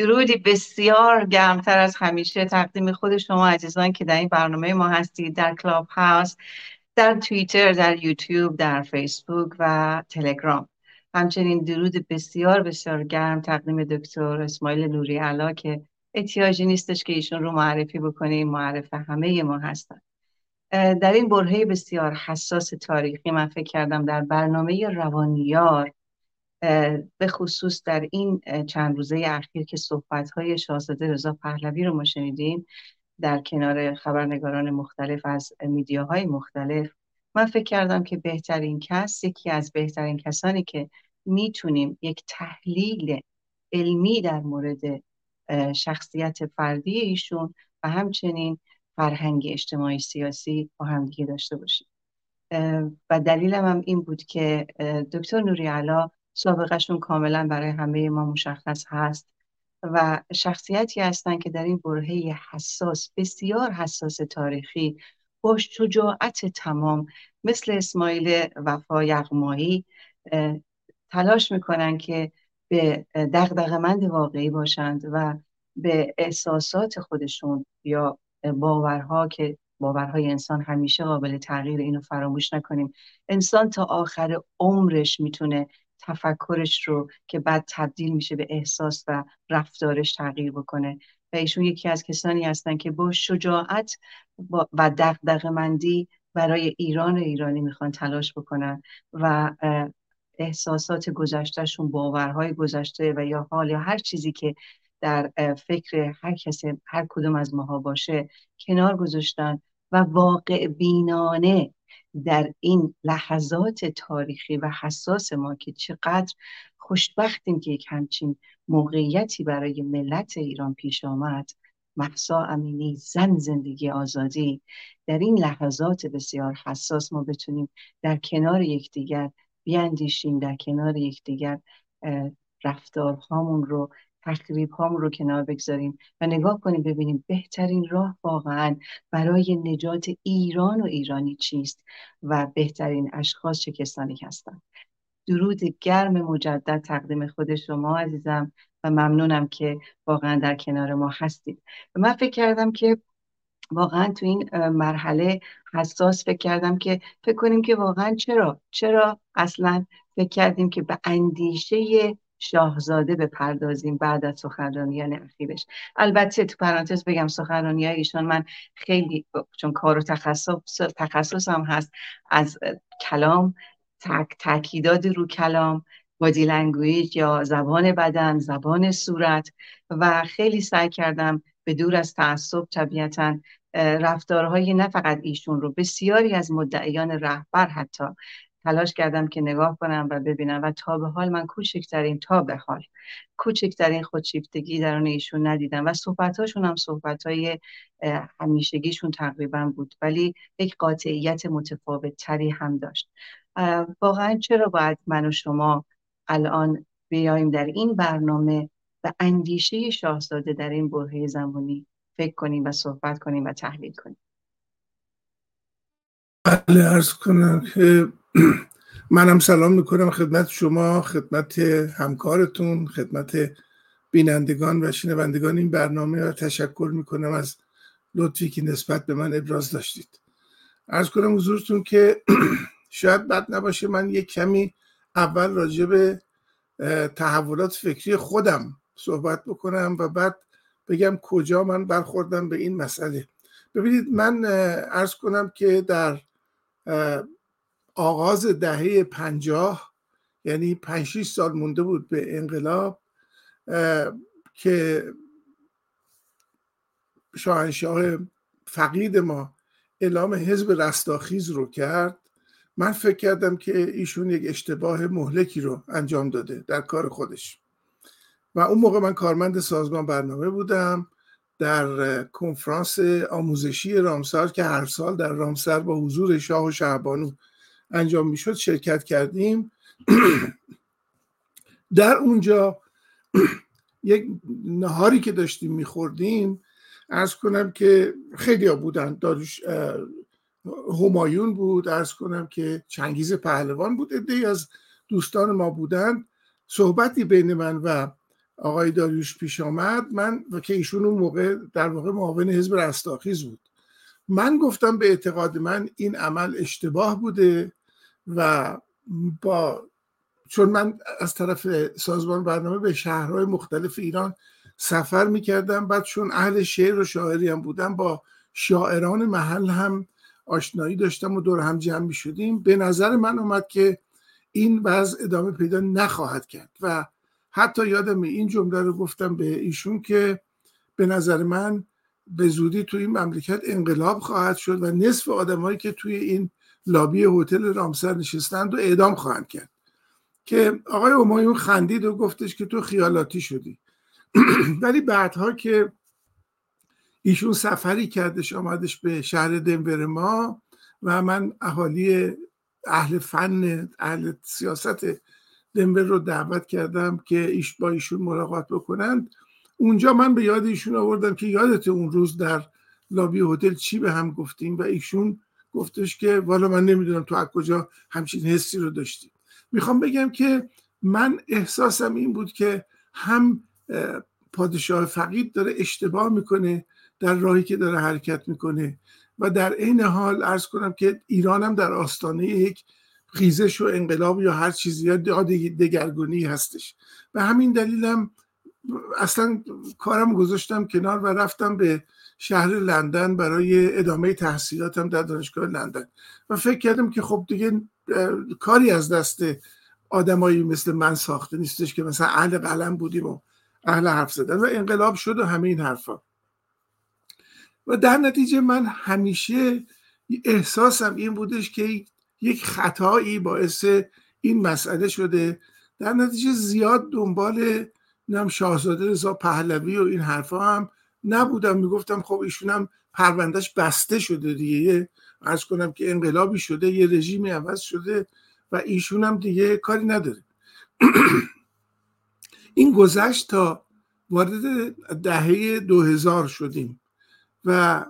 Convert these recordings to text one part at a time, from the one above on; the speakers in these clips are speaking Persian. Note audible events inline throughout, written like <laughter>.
درودی بسیار گرمتر از همیشه تقدیم خود شما عزیزان که در این برنامه ما هستید در کلاب هاوس در توییتر در یوتیوب در فیسبوک و تلگرام. همچنین درود بسیار بسیار گرم تقدیم دکتر اسماعیل نوری علا که احتیاجی نیستش که ایشون رو معرفی بکنیم معرف همه ما هستن. در این برهه بسیار حساس تاریخی من فکر کردم در برنامه روانیار به خصوص در این چند روزه اخیر که صحبت های شاهزاده رضا پهلوی رو ما شنیدیم در کنار خبرنگاران مختلف از میدیاهای مختلف من فکر کردم که بهترین کس یکی از بهترین کسانی که می‌تونیم یک تحلیل علمی در مورد شخصیت فردی ایشون و همچنین فرهنگ اجتماعی سیاسی با هم دیگه داشته باشیم. و دلیلم هم این بود که دکتر نوری علا سابقهشون کاملا برای همه ما مشخص هست و شخصیتی هستند که در این برهه حساس بسیار حساس تاریخی با شجاعت تمام مثل اسماعیل وفا یغمایی تلاش می‌کنن که به دغدغه‌مند واقعی باشند و به احساسات خودشون یا باورها که باورهای انسان همیشه قابل تغییر اینو فراموش نکنیم. انسان تا آخر عمرش می‌تونه تفکرش رو که بعد تبدیل میشه به احساس و رفتارش تغییر بکنه. و ایشون یکی از کسانی هستن که با شجاعت و دغدغه‌مندی برای ایران و ایرانی می‌خوان تلاش بکنن و احساسات گذشتهشون باورهای گذشته و یا حال یا هر چیزی که در فکر هر کسی هر کدوم از ماها باشه کنار گذاشتن و واقع بینانه در این لحظات تاریخی و حساس ما که چقدر خوشبختیم که یک همچین موقعیتی برای ملت ایران پیش آمد. محسا امینی زن زندگی آزادی. در این لحظات بسیار حساس ما بتونیم در کنار یکدیگر بیاندیشیم در کنار یکدیگر رفتارهامون رو تخریب هام رو کنار بگذاریم و نگاه کنیم ببینیم بهترین راه واقعا برای نجات ایران و ایرانی چیست و بهترین اشخاص چه کسانی هستند درود گرم مجدد تقدیم خود شما عزیزم و ممنونم که واقعا در کنار ما هستید. من فکر کردم که واقعا تو این مرحله حساس فکر کردم که فکر کنیم که واقعا چرا؟ چرا اصلا فکر کردیم که به اندیشه شاهزاده بپردازیم بعد از سخنرانیای اخیرش. البته تو پرانتز بگم سخنرانی ایشان من خیلی چون کار و تخصص تخصص هم هست. از کلام تک تاکیدات رو کلام body language یا زبان بدن زبان صورت و خیلی سعی کردم به دور از تعصب طبیعتا رفتارهای نه فقط ایشون رو بسیاری از مدعیان رهبر حتی تلاش کردم که نگاه کنم و ببینم و تا به حال من کوچکترین تا به حال کوچکترین خودشیفتگی در آن ایشون ندیدم و صحبتاشون هم صحبتهای همیشگیشون تقریبا بود ولی یک قاطعیت متفاوت تری هم داشت. واقعا چرا باید من و شما الان بیایم در این برنامه و اندیشه شاهزاده در این برهه زمانی فکر کنیم و صحبت کنیم و تحلیل کنیم؟ بله ارز کنم که <clears throat> منم سلام می‌کنم خدمت شما خدمت همکارتون خدمت بینندگان و شنوندگان این برنامه و تشکر می‌کنم از لطفی که نسبت به من ابراز داشتید. ارز کنم حضورتون که <clears throat> شاید بد نباشه من یک کمی اول راجع به تحولات فکری خودم صحبت بکنم و بعد بگم کجا من برخوردم به این مسئله. ببینید من ارز کنم که در آغاز دهه پنجاه یعنی پنج سال مونده بود به انقلاب که شاهنشاه فقید ما اعلام حزب رستاخیز رو کرد. من فکر کردم که ایشون یک اشتباه مهلکی رو انجام داده در کار خودش. و اون موقع من کارمند سازمان برنامه بودم در کنفرانس آموزشی رامسر که هر سال در رامسر با حضور شاه و شهبانو انجام می‌شد شرکت کردیم. <clears throat> در اونجا <clears throat> یک نهاری که داشتیم میخوردیم ارز کنم که خیلی ها بودن. داروش همایون بود. ارز کنم که چنگیز پهلوان بود. ادهی از دوستان ما بودن. صحبتی بین من و آقای داریوش پیش آمد. من و که ایشون اون موقع در واقع معاون حزب رستاخیز بود. من گفتم به اعتقاد من این عمل اشتباه بوده. و با چون من از طرف سازمان برنامه به شهرهای مختلف ایران سفر می‌کردم بعد چون اهل شعر و شاعری هم بودم با شاعران محل هم آشنایی داشتم و دور هم جمع می شدیم به نظر من اومد که این وضع ادامه پیدا نخواهد کرد و حتی یادم این جمله رو گفتم به ایشون که به نظر من به زودی توی این مملکت انقلاب خواهد شد و نصف آدمایی که توی این لابی هتل رامسر نشستند و اعدام خواهند کرد. که آقای امایون خندید و گفتش که تو خیالاتی شدی. <clears throat> ولی بعدها که ایشون سفری کردش آمدش به شهر دنور ما و من اهالی اهل فن اهل سیاست دنور رو دعوت کردم که ایش با ایشون ملاقات بکنند. اونجا من به یاد ایشون آوردم که یادت اون روز در لابی هتل چی به هم گفتیم و ایشون گفتش که والا من نمی‌دونم تو از کجا همچین حسی رو داشتی. می‌خوام بگم که من احساسم این بود که هم پادشاه فقید داره اشتباه می‌کنه در راهی که داره حرکت می‌کنه و در عین حال ارز کنم که ایران هم در آستانه یک خیزش و انقلاب یا هر چیزی یا دگرگونی هستش. و همین دلیلم اصلا کارم گذاشتم کنار و رفتم به شهر لندن برای ادامه تحصیلاتم در دانشگاه لندن. و فکر کردم که خب دیگه کاری از دست آدمایی مثل من ساخته نیستش که مثلا اهل قلم بودیم و اهل حرف زدن و انقلاب شد و همه این حرفا. و در نتیجه من همیشه احساسم این بودش که یک خطایی باعث این مسئله شده. در نتیجه زیاد دنبال نم شاهزاده رضا پهلوی و این حرفا هم نبودم می‌گفتم خب ایشون هم پروندهش بسته شده دیگه. ارز کنم که انقلابی شده یه رژیمی عوض شده و ایشون هم دیگه کاری نداره. <clears throat> این گذشت تا وارد دهه دو هزار شدیم و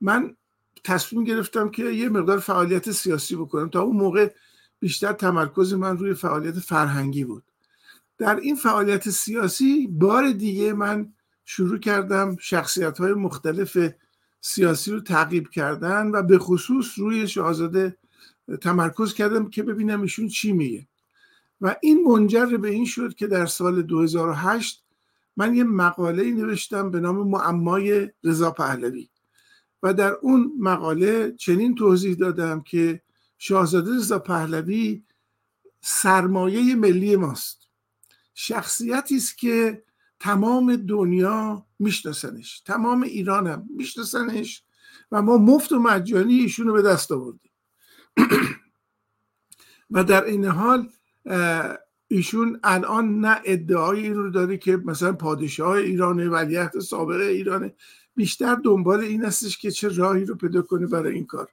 من تصمیم گرفتم که یه مقدار فعالیت سیاسی بکنم. تا اون موقع بیشتر تمرکز من روی فعالیت فرهنگی بود. در این فعالیت سیاسی بار دیگه من شروع کردم شخصیت های مختلف سیاسی رو تعقیب کردن و به خصوص روی شاهزاده تمرکز کردم که ببینم ایشون چی میگه. و این منجر به این شد که در سال 2008 من یه مقاله نوشتم به نام معمای رضا پهلوی. و در اون مقاله چنین توضیح دادم که شاهزاده رضا پهلوی سرمایه ملی ماست. شخصیتی است که تمام دنیا میشناسنش تمام ایران هم میشناسنش و ما مفت و مجانی ایشون به دست آوردیم. <clears throat> و در این حال ایشون الان نه ادعای این رو داره که مثلا پادشاه ایرانه ولیعهد سابق ایرانه. بیشتر دنبال این هستش که چه راهی رو پیدا کنه برای این کار.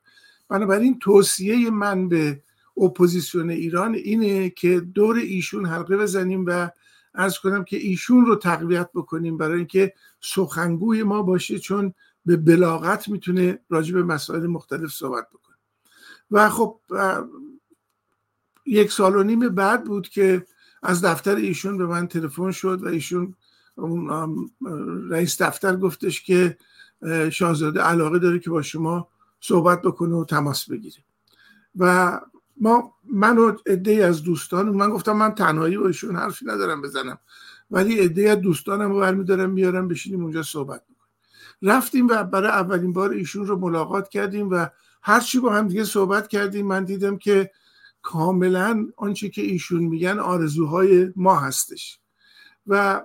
بنابراین توصیه من به اپوزیسیون ایران اینه که دور ایشون حلقه بزنیم و ارز کنم که ایشون رو تقویت بکنیم برای اینکه سخنگوی ما باشه چون به بلاغت می‌تونه راجع به مسائل مختلف صحبت بکنه. و خب یک سال و نیم بعد بود که از دفتر ایشون به من تلفن شد و ایشون رئیس دفتر گفتش که شاهزاده علاقه داره که با شما صحبت بکنه و تماس بگیره. و ما من و عده از دوستان من گفتم من تنهایی با ایشون حرفی ندارم بزنم. ولی عده از دوستانم رو برمیدارم میارم بشینیم اونجا صحبت بکنیم رفتیم و برای اولین بار ایشون رو ملاقات کردیم و هرچی با هم دیگه صحبت کردیم من دیدم که کاملا آنچه که ایشون میگن آرزوهای ما هستش. و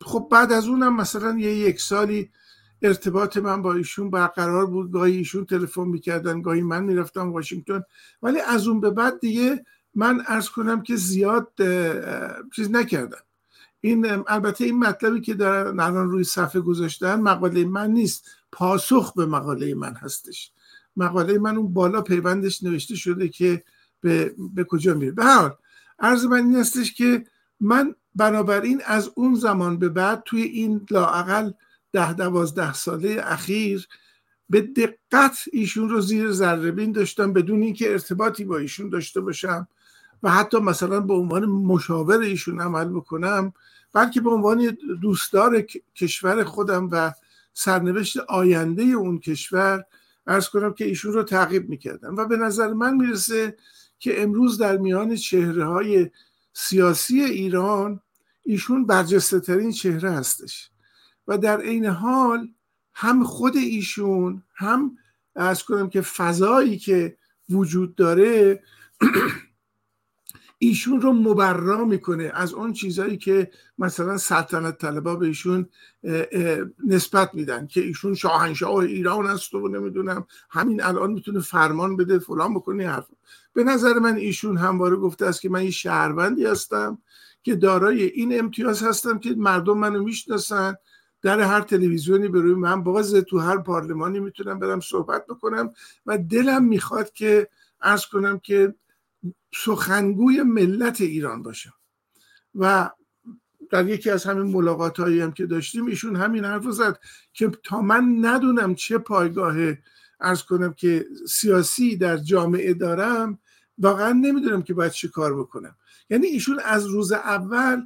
خب بعد از اونم مثلا یه یک سالی ارتباط من با ایشون برقرار بود. گاهی ایشون تلفن می‌کردن گاهی من می‌رفتم واشنگتن. ولی از اون به بعد دیگه من ارز کنم که زیاد چیز نکردم. این البته این مطلبی که در الان روی صفحه گذاشتن مقاله من نیست. پاسخ به مقاله من هستش. مقاله من اون بالا پیوندش نوشته شده که به, به کجا میره. به حال عرض من این هستش که من بنابراین از اون زمان به بعد توی این لاعقل ده دوازده ساله اخیر به دقت ایشون رو زیر ذره داشتم بدون اینکه ارتباطی با ایشون داشته باشم و حتی مثلا به عنوان مشاور ایشون عمل بکنم بلکه به عنوان دوستدار کشور خودم و سرنوشت آینده اون کشور ارز کنم که ایشون رو تعقیب می‌کردم و به نظر من می‌رسه که امروز در میان چهره های سیاسی ایران ایشون برجسته ترین چهره هستش. و در عین حال هم خود ایشون هم ارز کنم که فضایی که وجود داره <clears throat> ایشون رو مبرا می‌کنه از اون چیزهایی که مثلا سلطنت طلبا به ایشون نسبت میدن که ایشون شاهنشاه ایران است و نمی‌دونم همین الان می‌تونه فرمان بده فلان بکنه حرف به نظر من ایشون همواره گفته است که من یه شهروندی هستم که دارای این امتیاز هستم که مردم منو می‌شناسن در هر تلویزیونی به روی من بازه تو هر پارلمانی می‌تونم برم صحبت بکنم و دلم می‌خواد که ارز کنم که سخنگوی ملت ایران باشم و در یکی از همین ملاقات هایی هم که داشتیم ایشون همین حرف زد که تا من ندونم چه پایگاه ارز کنم که سیاسی در جامعه دارم واقعا نمی‌دونم که باید چه کار بکنم. یعنی ایشون از روز اول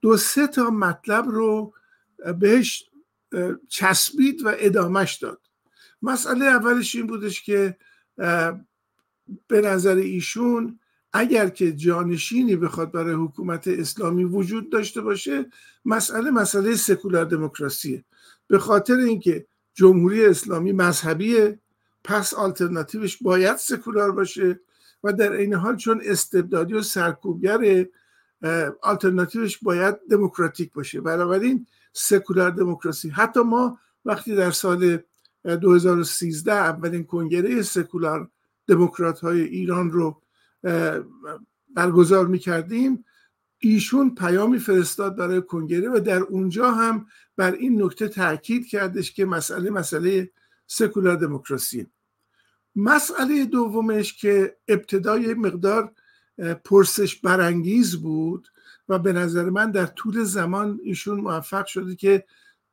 دو سه تا مطلب رو بهش چسبید و ادامش داد. مسئله اولش این بودش که به نظر ایشون اگر که جانشینی بخواد برای حکومت اسلامی وجود داشته باشه مسئله مسئله سکولار دموکراسیه. به خاطر اینکه جمهوری اسلامی مذهبیه پس آلترناتیوش باید سکولار باشه و در این حال چون استبدادی و سرکوبگر آلترناتیوش باید دموکراتیک باشه. بنابراین سکولار دموکراسی. حتی ما وقتی در سال 2013 اولین کنگره سکولار دموکرات های ایران رو برگزار می‌کردیم ایشون پیامی فرستاد برای کنگره و در اونجا هم بر این نکته تاکید کردش که مسئله مسئله سکولار دموکراسی. مسئله دومش که ابتدای مقدار پرسش برانگیز بود و به نظر من در طول زمان ایشون موفق شده که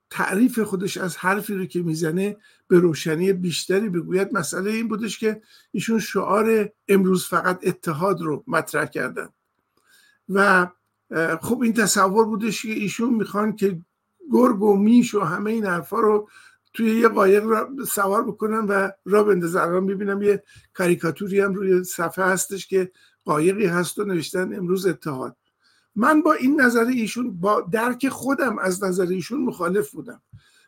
تعریف خودش از حرفی رو که می‌زنه به روشنی بیشتری بگوید. مسئله این بودش که ایشون شعار امروز فقط اتحاد رو مطرح کردن. و خب این تصور بودش که ایشون می‌خوان که گرگ و میش و همه این حرفا رو توی یه قایق را سوار بکنن و را بندازن. الان می‌بینم یه کاریکاتوری هم روی صفحه هستش که قایقی هست و نوشتن امروز اتحاد. من با این نظر ایشون با درک خودم از نظر ایشون مخالف بودم.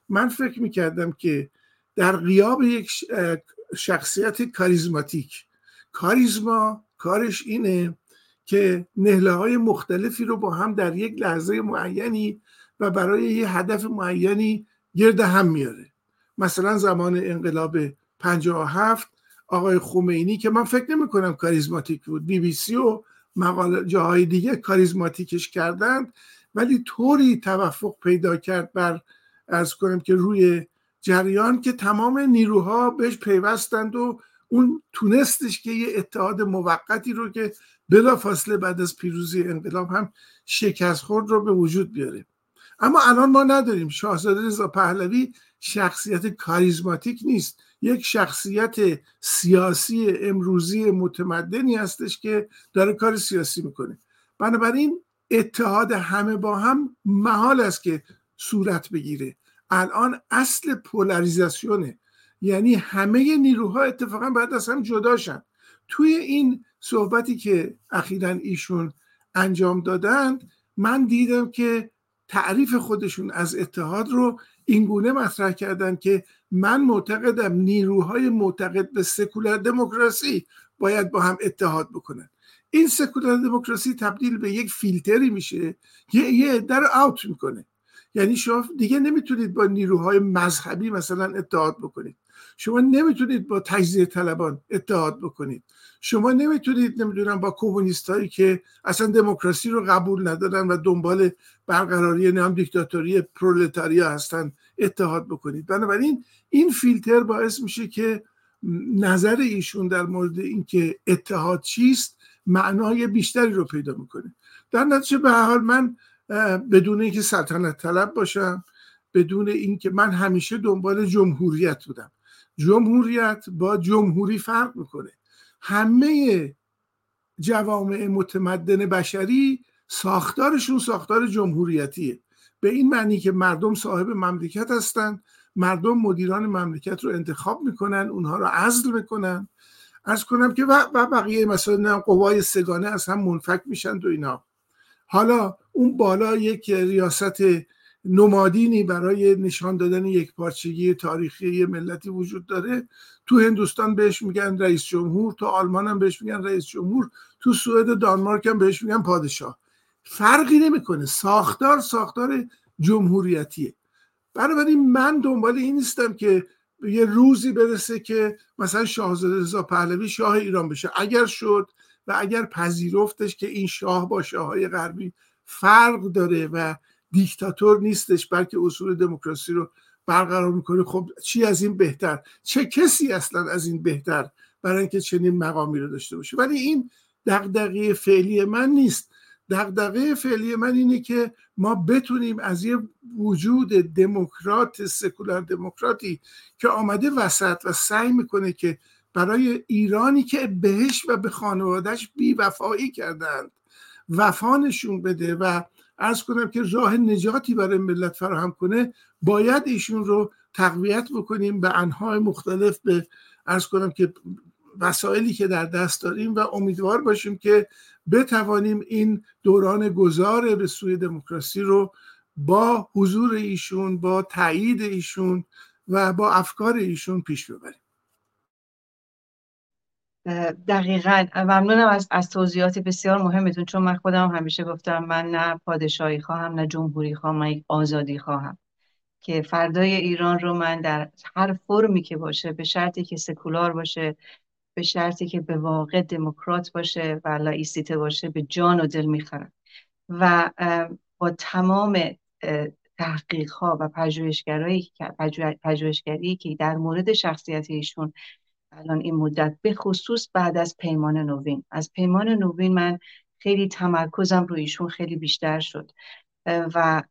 من فکر می‌کردم که در غیاب یک شخصیت کاریزماتیک کاریزما کارش اینه که نهله های مختلفی رو با هم در یک لحظه معینی و برای یه هدف معینی گرد هم میاره مثلا زمان انقلاب 57 آقای خمینی که من فکر نمی کنم کاریزماتیک بود بی بی سی و مقاله جاهای دیگه کاریزماتیکش کردند ولی طوری توفق پیدا کرد بر از کنم که روی جریان که تمام نیروها بهش پیوستند و اون تونستش که یه اتحاد موقتی رو که بلا فاصله بعد از پیروزی انقلاب هم شکست خورد رو به وجود بیاره. اما الان ما نداریم. شاهزاده رضا پهلوی شخصیت کاریزماتیک نیست. یک شخصیت سیاسی امروزی متمدنی هستش که داره کار سیاسی می‌کنه. بنابراین اتحاد همه با هم محال است که صورت بگیره. الان اصل پولاریزاسیونه. یعنی همه نیروها اتفاقا باید از هم جداشن توی این صحبتی که اخیرا ایشون انجام دادند من دیدم که تعریف خودشون از اتحاد رو اینگونه مطرح کردن که من معتقدم نیروهای معتقد به سکولار دموکراسی باید با هم اتحاد بکنن. این سکولار دموکراسی تبدیل به یک فیلتری میشه یه عده رو اوت می‌کنه. یعنی شما دیگه نمی‌تونید با نیروهای مذهبی مثلا اتحاد بکنید. شما نمی‌تونید با تجزیه طلبان اتحاد بکنید. شما نمی‌تونید نمی‌دونم با کمونیست هایی که اصلا دموکراسی رو قبول ندارن و دنبال برقراری نام دیکتاتوری پرولتاریا هستن اتحاد بکنید. بنابراین این فیلتر باعث میشه که نظر ایشون در مورد اینکه اتحاد چیست معنای بیشتری رو پیدا می‌کنه. در نتیجه به حال من بدون اینکه سلطنت طلب باشم بدون اینکه من همیشه دنبال جمهوریت بودم. جمهوریت با جمهوری فرق می‌کنه. همه جوامع متمدن بشری ساختارشون ساختار جمهوریتیه. به این معنی که مردم صاحب مملکت هستند مردم مدیران مملکت رو انتخاب می‌کنن اونها رو عزل می‌کنن. ارز کنم که و بقیه مثلا قوای سگانه از هم منفک میشن و اینا. حالا اون بالا یک ریاست نمادینی برای نشان دادن یک پارچگی تاریخی ملتی وجود داره. تو هندوستان بهش میگن رئیس جمهور تو آلمان هم بهش میگن رئیس جمهور تو سوئد دانمارک هم بهش میگن پادشاه. فرقی نمی‌کنه. ساختار ساختار جمهوریتیه. بنابراین من دنبال این نیستم که یه روزی برسه که مثلا شاهزاده رضا پهلوی شاه ایران بشه. اگر شد و اگر پذیرفتش که این شاه با شاههای غربی فرق داره و دیکتاتور نیستش بلکه اصول دموکراسی رو برقرار می‌کنه خب چی از این بهتر؟ چه کسی اصلا از این بهتر برای اینکه چنین مقامی رو داشته باشه؟ ولی این دغدغه فعلی من نیست. دغدغه فعلی من اینه که ما بتونیم از یه وجود دموکرات سکولار دموکراتی که آمده وسط و سعی می‌کنه که برای ایرانی که بهش و به خانوادهش بی وفایی کردند وفا نشون بده و ارز کنم که راه نجاتی برای ملت فراهم کنه باید ایشون رو تقویت بکنیم به انهای مختلف به ارز کنم که وسایلی که در دست داریم و امیدوار باشیم که بتوانیم این دوران گذار به سوی دموکراسی رو با حضور ایشون با تایید ایشون و با افکار ایشون پیش ببریم. دقیقا. ممنونم از, از توضیحات بسیار مهمتون چون من خودم همیشه گفتم من نه پادشاهی خواهم نه جمهوری خواهم من یک آزادی خواهم. که فردای ایران رو من در هر فرمی که باشه به شرطی که سکولار باشه به شرطی که به واقع دموکرات باشه و لایسیته باشه به جان و دل می‌خرم و با تمام تحقیق ها و پژوهشگری پژوهشگری که در مورد شخصیت ایشون الان این مدت به خصوص بعد از پیمان نوین. از پیمان نوین من خیلی تمرکزم روی ایشون خیلی بیشتر شد. و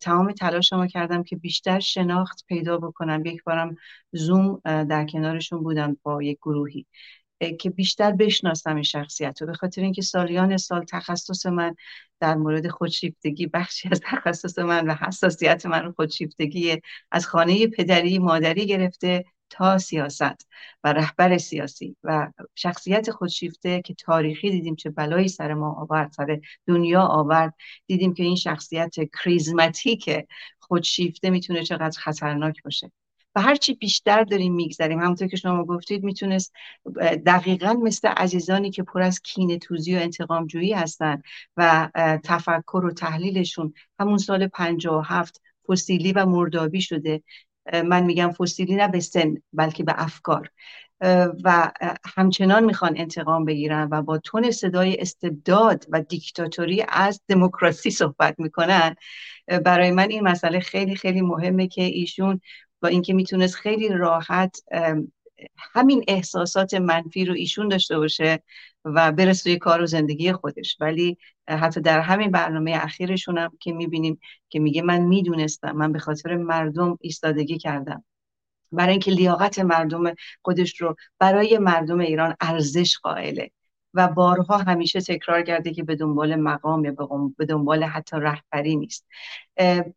تمام تلاش ما کردم که بیشتر شناخت پیدا بکنم. یک بارم زوم در کنارشون بودم با یک گروهی که بیشتر بشناسم این شخصیت رو. به خاطر اینکه سالیان سال تخصص من در مورد خودشیفتگی بخشی از تخصص من و حساسیت من رو خودشیفتگی از خانه پدری مادری گرفته. تا سیاست و رهبر سیاسی و شخصیت خودشیفته که تاریخی دیدیم چه بلایی سر ما آورد سر دنیا آورد. دیدیم که این شخصیت کریزماتیک خودشیفته می‌تونه چقدر خطرناک باشه. و هرچی بیشتر داریم میگذریم. همونطور که شما گفتید می‌تونست دقیقا مثل عزیزانی که پر از کینه توزی و انتقام جویی هستن و تفکر و تحلیلشون همون سال 57 فسیلی و مردابی شده. من میگم فسیلی نه به سن بلکه به افکار. و همچنان می‌خوان انتقام بگیرن و با تون صدای استبداد و دیکتاتوری از دموکراسی صحبت می‌کنن. برای من این مسئله خیلی خیلی مهمه که ایشون با اینکه می‌تونست خیلی راحت همین احساسات منفی رو ایشون داشته باشه و برس توی کار و زندگی خودش. ولی حتی در همین برنامه اخیرشون هم که می‌بینیم که میگه من می‌دونستم من به خاطر مردم ایستادگی کردم. برای اینکه لیاقت مردم خودش رو برای مردم ایران ارزش قائله و بارها همیشه تکرار کرده که به دنبال مقام یا به دنبال حتی رهبری نیست.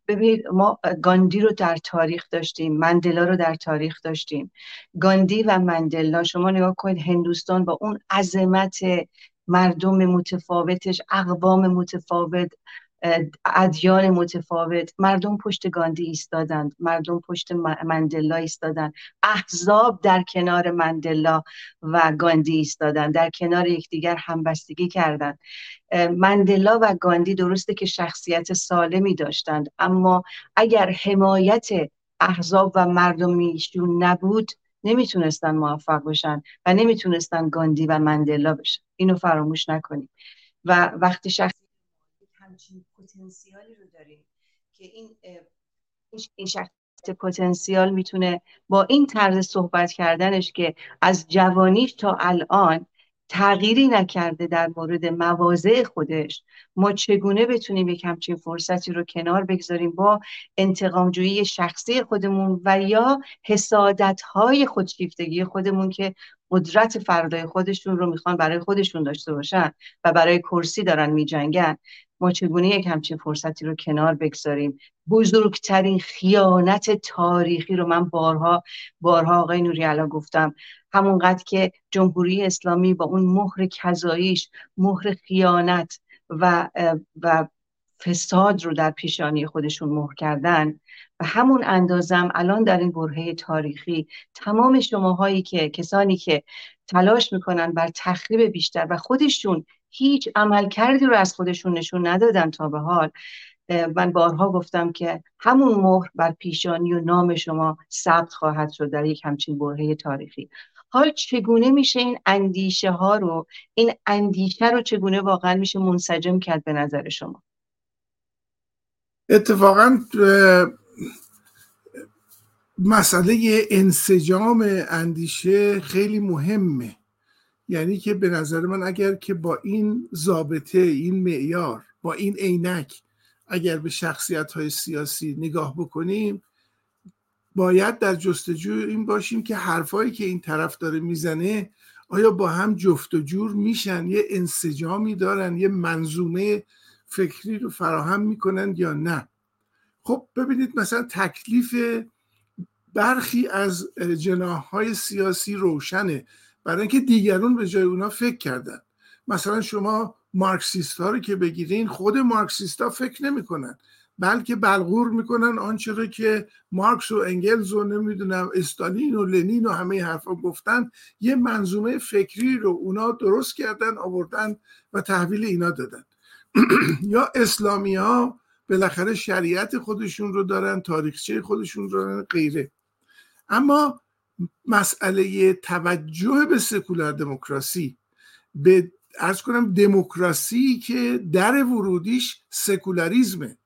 ببینید ما گاندی رو در تاریخ داشتیم مندلا رو در تاریخ داشتیم. گاندی و مندلا شما نگاه کنید هندوستان با اون عظمت مردم متفاوتش اقوام متفاوت ادیان متفاوت. مردم پشت گاندی ایستادند مردم پشت مندلا ایستادند. احزاب در کنار مندلا و گاندی ایستادند. در کنار یکدیگر همبستگی کردند. مندلا و گاندی درسته که شخصیت سالمی داشتند اما اگر حمایت احزاب و مردمیشون نبود نمی‌تونستن موفق باشن و نمی‌تونستن گاندی و مندلا بشن. اینو فراموش نکنیم. و وقتی شخص همچین پتانسیالی رو داریم که این این شخص پتانسیال می‌تونه با این طرز صحبت کردنش که از جوانیش تا الان تغییری نکرده در مورد مواضع خودش. ما چگونه بتونیم یک همچین فرصتی رو کنار بگذاریم با انتقامجویی شخصی خودمون و یا حسادت های خودشیفتگی خودمون که قدرت فردای خودشون رو می‌خوان برای خودشون داشته باشن و برای کرسی دارن میجنگن. ما چگونه یک همچین فرصتی رو کنار بگذاریم؟ بزرگترین خیانت تاریخی رو من بارها بارها آقای نوری علا گفتم. همونقدر که جمهوری اسلامی با اون مهر کذاییش مهر خیانت و و فساد رو در پیشانی خودشون مهر کردن و همون اندازم الان در این برهه تاریخی تمام شماهایی که کسانی که تلاش می‌کنن بر تخریب بیشتر و خودشون هیچ عمل کردی رو از خودشون نشون ندادن تا به حال. من بارها گفتم که همون مهر بر پیشانی و نام شما ثبت خواهد شد در یک همچین برهه تاریخی. حال چگونه میشه این اندیشه ها رو این اندیشه رو چگونه واقعا میشه منسجم کرد به نظر شما؟ اتفاقا مسئله انسجام اندیشه خیلی مهمه. یعنی که به نظر من اگر که با این ضابطه این معیار با این عینک اگر به شخصیت های سیاسی نگاه بکنیم باید در جستجو این باشیم که حرفایی که این طرف داره می‌زنه آیا با هم جفت و جور میشن یه انسجامی دارن یه منظومه فکری رو فراهم می‌کنن یا نه؟ خب ببینید مثلا تکلیف برخی از جناح های سیاسی روشنه. برای اینکه دیگرون به جای اونا فکر کردن. مثلا شما مارکسیست ها رو که بگیرین خود مارکسیست ها فکر نمی‌کنن. بلکه بلغور می‌کنن آنچه رو که مارکس و انگلز و نمی‌دونم استالین و لنین و همه حرفا گفتن. یه منظومه فکری رو اونا درست کردن آوردن و تحویل اینا دادن. <clears throat> یا اسلامی ها بالاخره شریعت خودشون رو دارن تاریخچه خودشون رو دارن غیره. اما مسئله توجه به سکولار دموکراسی. به ارز کنم دموکراسی که در ورودیش سکولاریزمه.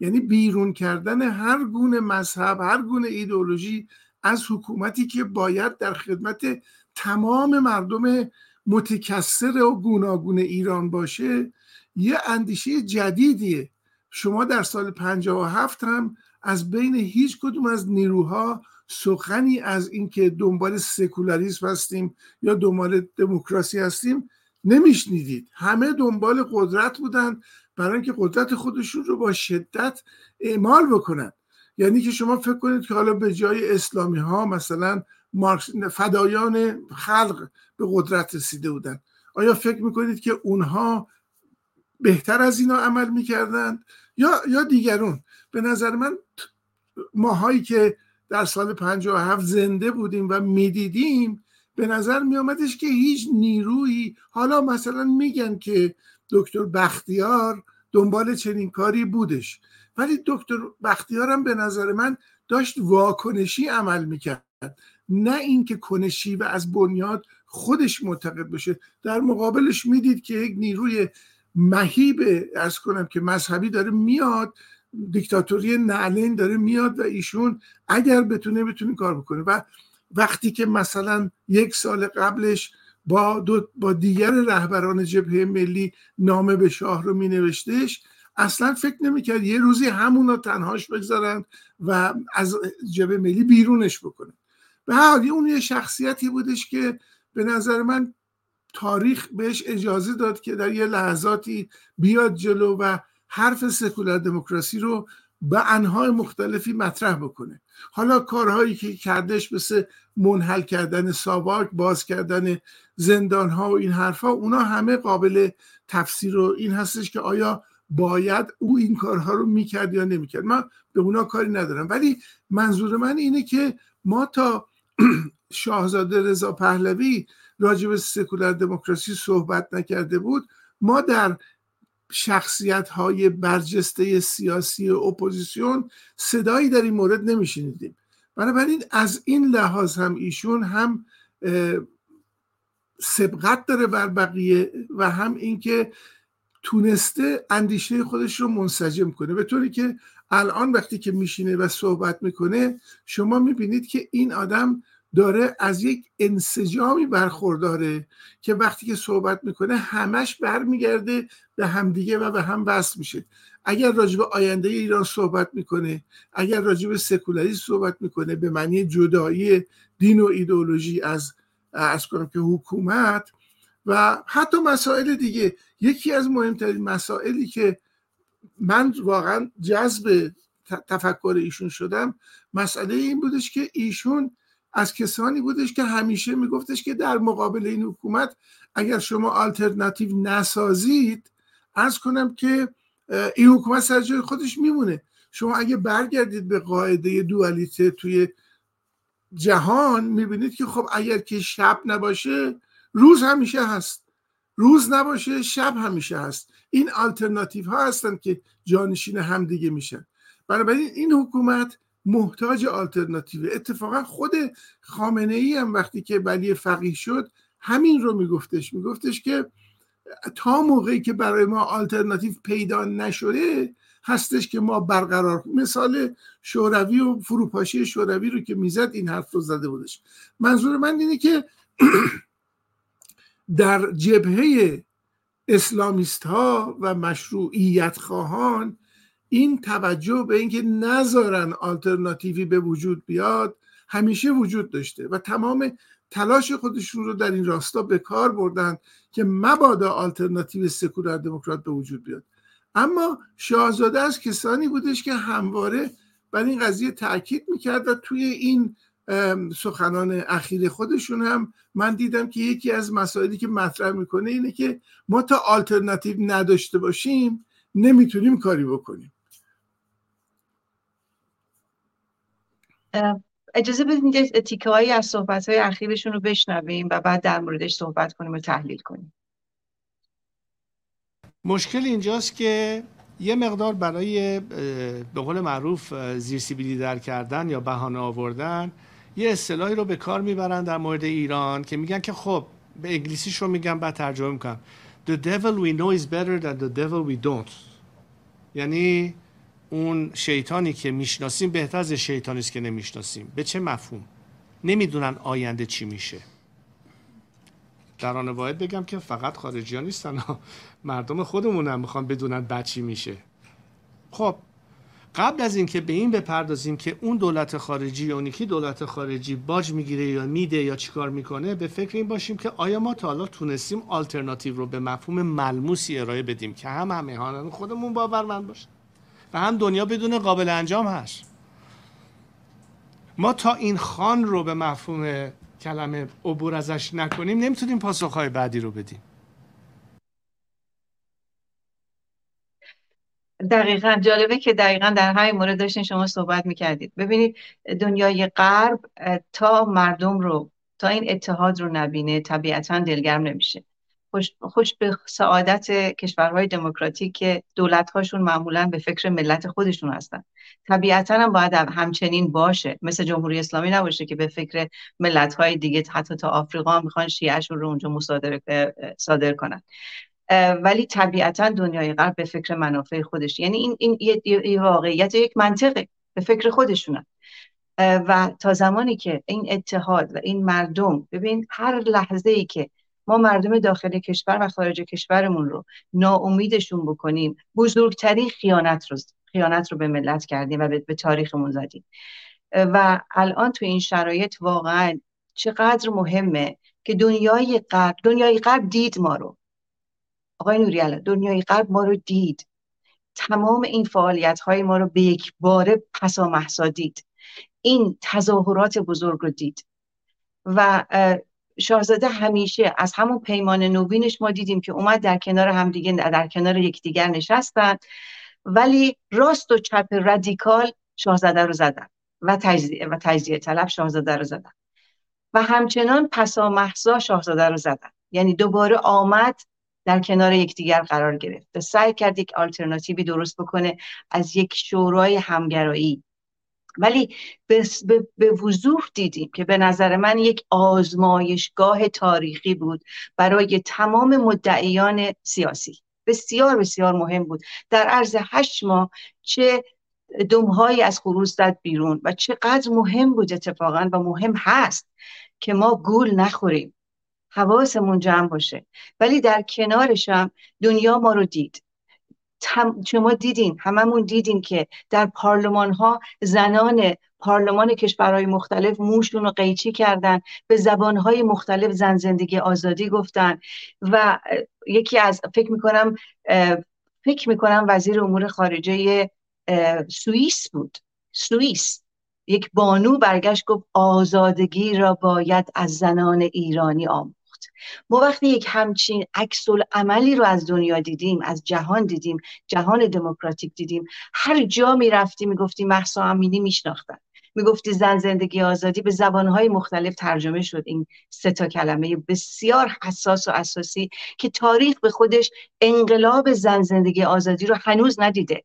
یعنی بیرون کردن هر گونه مذهب هر گونه ایدئولوژی از حکومتی که باید در خدمت تمام مردم متکثر و گوناگون ایران باشه یه اندیشه جدیدیه. شما در سال 57 هم از بین هیچ کدوم از نیروها سخنی از اینکه دنبال سکولاریسم هستیم یا دنبال دموکراسی هستیم نمیشنیدید. همه دنبال قدرت بودن برای اینکه قدرت خودشون رو با شدت اعمال بکنن. یعنی که شما فکر کنید که حالا به جای اسلامی ها مثلا فدایان خلق به قدرت رسیده بودن. آیا فکر می‌کنید که اونها بهتر از اینا عمل می‌کردند؟ یا یا دیگرون. به نظر من ماهایی که در سال 57 زنده بودیم و می‌دیدیم به نظر می آمدش که هیچ نیرویی حالا مثلا میگن که دکتر بختیار دنبال چنین کاری بودش ولی دکتر بختیار هم به نظر من داشت واکنشی عمل می‌کرد نه اینکه کنشی و از بنیاد خودش معتقد بشه. در مقابلش می‌دید که یک نیروی مهیب ارز کنم که مذهبی داره میاد دیکتاتوری نعلین داره میاد و ایشون اگر بتونه بتونه کار بکنه. و وقتی که مثلا یک سال قبلش با, دو با دیگر رهبران جبهه ملی نامه به شاه رو می نوشتش اصلا فکر نمی‌کرد یه روزی همون تنهاش بگذارن و از جبهه ملی بیرونش بکنن. به حالی اون یه شخصیتی بودش که به نظر من تاریخ بهش اجازه داد که در یه لحظاتی بیاد جلو و حرف سکولار دموکراسی رو به انهای مختلفی مطرح بکنه. حالا کارهایی که کردش مثل منحل کردن ساواک باز کردن زندان ها و این حرفها اونا همه قابل تفسیر و این هستش که آیا باید او این کارها رو می‌کرد یا نمی‌کرد. من به اونا کاری ندارم. ولی منظور من اینه که ما تا <clears throat> شاهزاده رضا پهلوی راجع به سکولار دموکراسی صحبت نکرده بود ما در شخصیت های برجسته سیاسی اپوزیسیون صدایی در این مورد نمیشنیدیم. بنابراین از این لحاظ هم ایشون هم سبقت داره بر بقیه و هم اینکه تونسته اندیشه خودش رو منسجم کنه. به طوری که الان وقتی که میشینه و صحبت می‌کنه شما می‌بینید که این آدم داره از یک انسجامی برخورداره که وقتی که صحبت می‌کنه همش برمیگرده به همدیگه و به هم وصل میشه. اگر راجب آینده ایران صحبت می‌کنه اگر راجب سکولاریسم صحبت می‌کنه به معنی جدایی دین و ایدئولوژی از ارز کنم که حکومت و حتی مسائل دیگه. یکی از مهمترین مسائلی که من واقعا جذب تفکر ایشون شدم مسئله این بودش که ایشون از کسانی بودش که همیشه میگفتش که در مقابل این حکومت اگر شما آلترناتیو نسازید از کنم که این حکومت سر جای خودش میمونه. شما اگه برگردید به قاعده دوالیته توی جهان می‌بینید که خب اگر که شب نباشه روز همیشه هست. روز نباشه شب همیشه هست. این آلترناتیو ها هستند که جانشین همدیگه میشن. بنابراین این حکومت محتاج آلترناتیو اتفاقا خود خامنه ای هم وقتی که ولی فقیه شد همین رو میگفتش. میگفتش که تا موقعی که برای ما آلترناتیو پیدا نشده هستش که ما برقرار مثال شوروی و فروپاشی شوروی رو که می‌زد این حرف رو زده بودش. منظور من اینه که <clears throat> در جبهه اسلامیست ها و مشروعیت خواهان این توجه به اینکه نذارن آلترناتیوی به وجود بیاد همیشه وجود داشته و تمام تلاش خودشون رو در این راستا به کار بردن که مبادا آلترناتیو سکولار دموکرات به وجود بیاد. اما شاهزاده از کسانی بودش که همواره بر این قضیه تاکید می‌کرد و توی این سخنان اخیر خودشون هم من دیدم که یکی از مسائلی که مطرح می‌کنه اینه که ما تا آلترناتیو نداشته باشیم نمی‌تونیم کاری بکنیم. اجازه بدید که تیکه از صحبت های اخیرشون رو بشنویم و بعد در موردش صحبت کنیم و تحلیل کنیم. مشکل اینجاست که یه مقدار برای به قول معروف زیرسیبیلی در کردن یا بهانه آوردن یه اصطلاحی رو به کار می‌برن در مورد ایران که میگن که خب به انگلیسیش رو میگن بعد ترجمه می‌کنم. The devil we know is better than the devil we don't. یعنی اون شیطانی که می‌شناسیم بهتر از شیطانی است که نمی‌شناسیم. به چه مفهوم؟ نمی‌دونن آینده چی میشه. در آن واحد بگم که فقط خارجی ها نیستن مردم خودمون هم می‌خوان بدونن بعد چی میشه. خب قبل از اینکه به این بپردازیم که اون دولت خارجی یا اونیکی دولت خارجی باج می‌گیره یا میده یا چیکار می‌کنه به فکر این باشیم که آیا ما تا حالا تونستیم آلترناتیو رو به مفهوم ملموسی ارائه بدیم که هم همه خودمون باورمند باشه و هم دنیا بدون قابل انجام هست. ما تا این خان رو به مفهوم کلمه عبور ازش نکنیم نمی‌تونیم پاسخهای بعدی رو بدیم. دقیقا. جالبه که دقیقا در همین مورد داشتین شما صحبت می‌کردید. ببینید دنیای غرب تا مردم رو تا این اتحاد رو نبینه طبیعتا دلگرم نمیشه. خوش, خوش به سعادت کشورهای دموکراتیک که دولتهاشون معمولا به فکر ملت خودشون هستن. طبیعتا هم باید همچنین باشه. مثل جمهوری اسلامی نباشه که به فکر ملتهای دیگه حتی تا آفریقا هم می‌خوان شیعهشون رو اونجا مصادره صادر کنن. ولی طبیعتا دنیای غرب به فکر منافع خودش یعنی این, این یه واقعیت یک منطقه. به فکر خودشونن. و تا زمانی که این اتحاد و این مردم ببین هر لحظه ای که ما مردم داخل کشور و خارج کشورمون رو ناامیدشون بکنیم. بزرگترین خیانت رو خیانت رو به ملت کردیم و به تاریخمون زدیم. و الان تو این شرایط واقعا چقدر مهمه که دنیای غرب دنیای غرب دید ما رو. آقای نوری دنیای غرب ما رو دید. تمام این فعالیت های ما رو به یک باره پسا محسا دید. این تظاهرات بزرگ رو دید. و شاهزاده همیشه از همون پیمان نوینش ما دیدیم که اومد در کنار همدیگه در کنار یکدیگر نشستن. ولی راست و چپ رادیکال شاهزاده رو زدن و تجزیه و تجزیه طلب شاهزاده رو زدن. و همچنان پسا محسا شاهزاده رو زدن. یعنی دوباره آمد در کنار یکدیگر قرار گرفت. و سعی کرد یک آلترناتیوی درست بکنه از یک شورای همگرایی. ولی به, به وضوح دیدیم که به نظر من یک آزمایشگاه تاریخی بود برای تمام مدعیان سیاسی. بسیار بسیار مهم بود. در عرض هشت ماه چه دمهایی از خروس زد بیرون و چقدر مهم بود اتفاقا و مهم هست که ما گول نخوریم. حواسمون جمع باشه. ولی در کنارشم دنیا ما رو دید. شما دیدین هممون دیدین که در پارلمان ها زنان پارلمان کشورهای مختلف موشون رو قیچی کردن به زبانهای مختلف زن زندگی آزادی گفتن و یکی از فکر می‌کنم فکر می‌کنم وزیر امور خارجه سوئیس بود. سوئیس. یک بانو برگشت گفت آزادگی را باید از زنان ایرانی آموخت. ما وقتی یک همچین عکس عملی رو از دنیا دیدیم از جهان دیدیم جهان دموکراتیک دیدیم هر جا می رفتیم می گفتیم محسا امینی میشناختن می‌گفتی زن زندگی آزادی به زبانهای مختلف ترجمه شد. این سه تا کلمه بسیار حساس و اساسی که تاریخ به خودش انقلاب زن زندگی آزادی رو هنوز ندیده.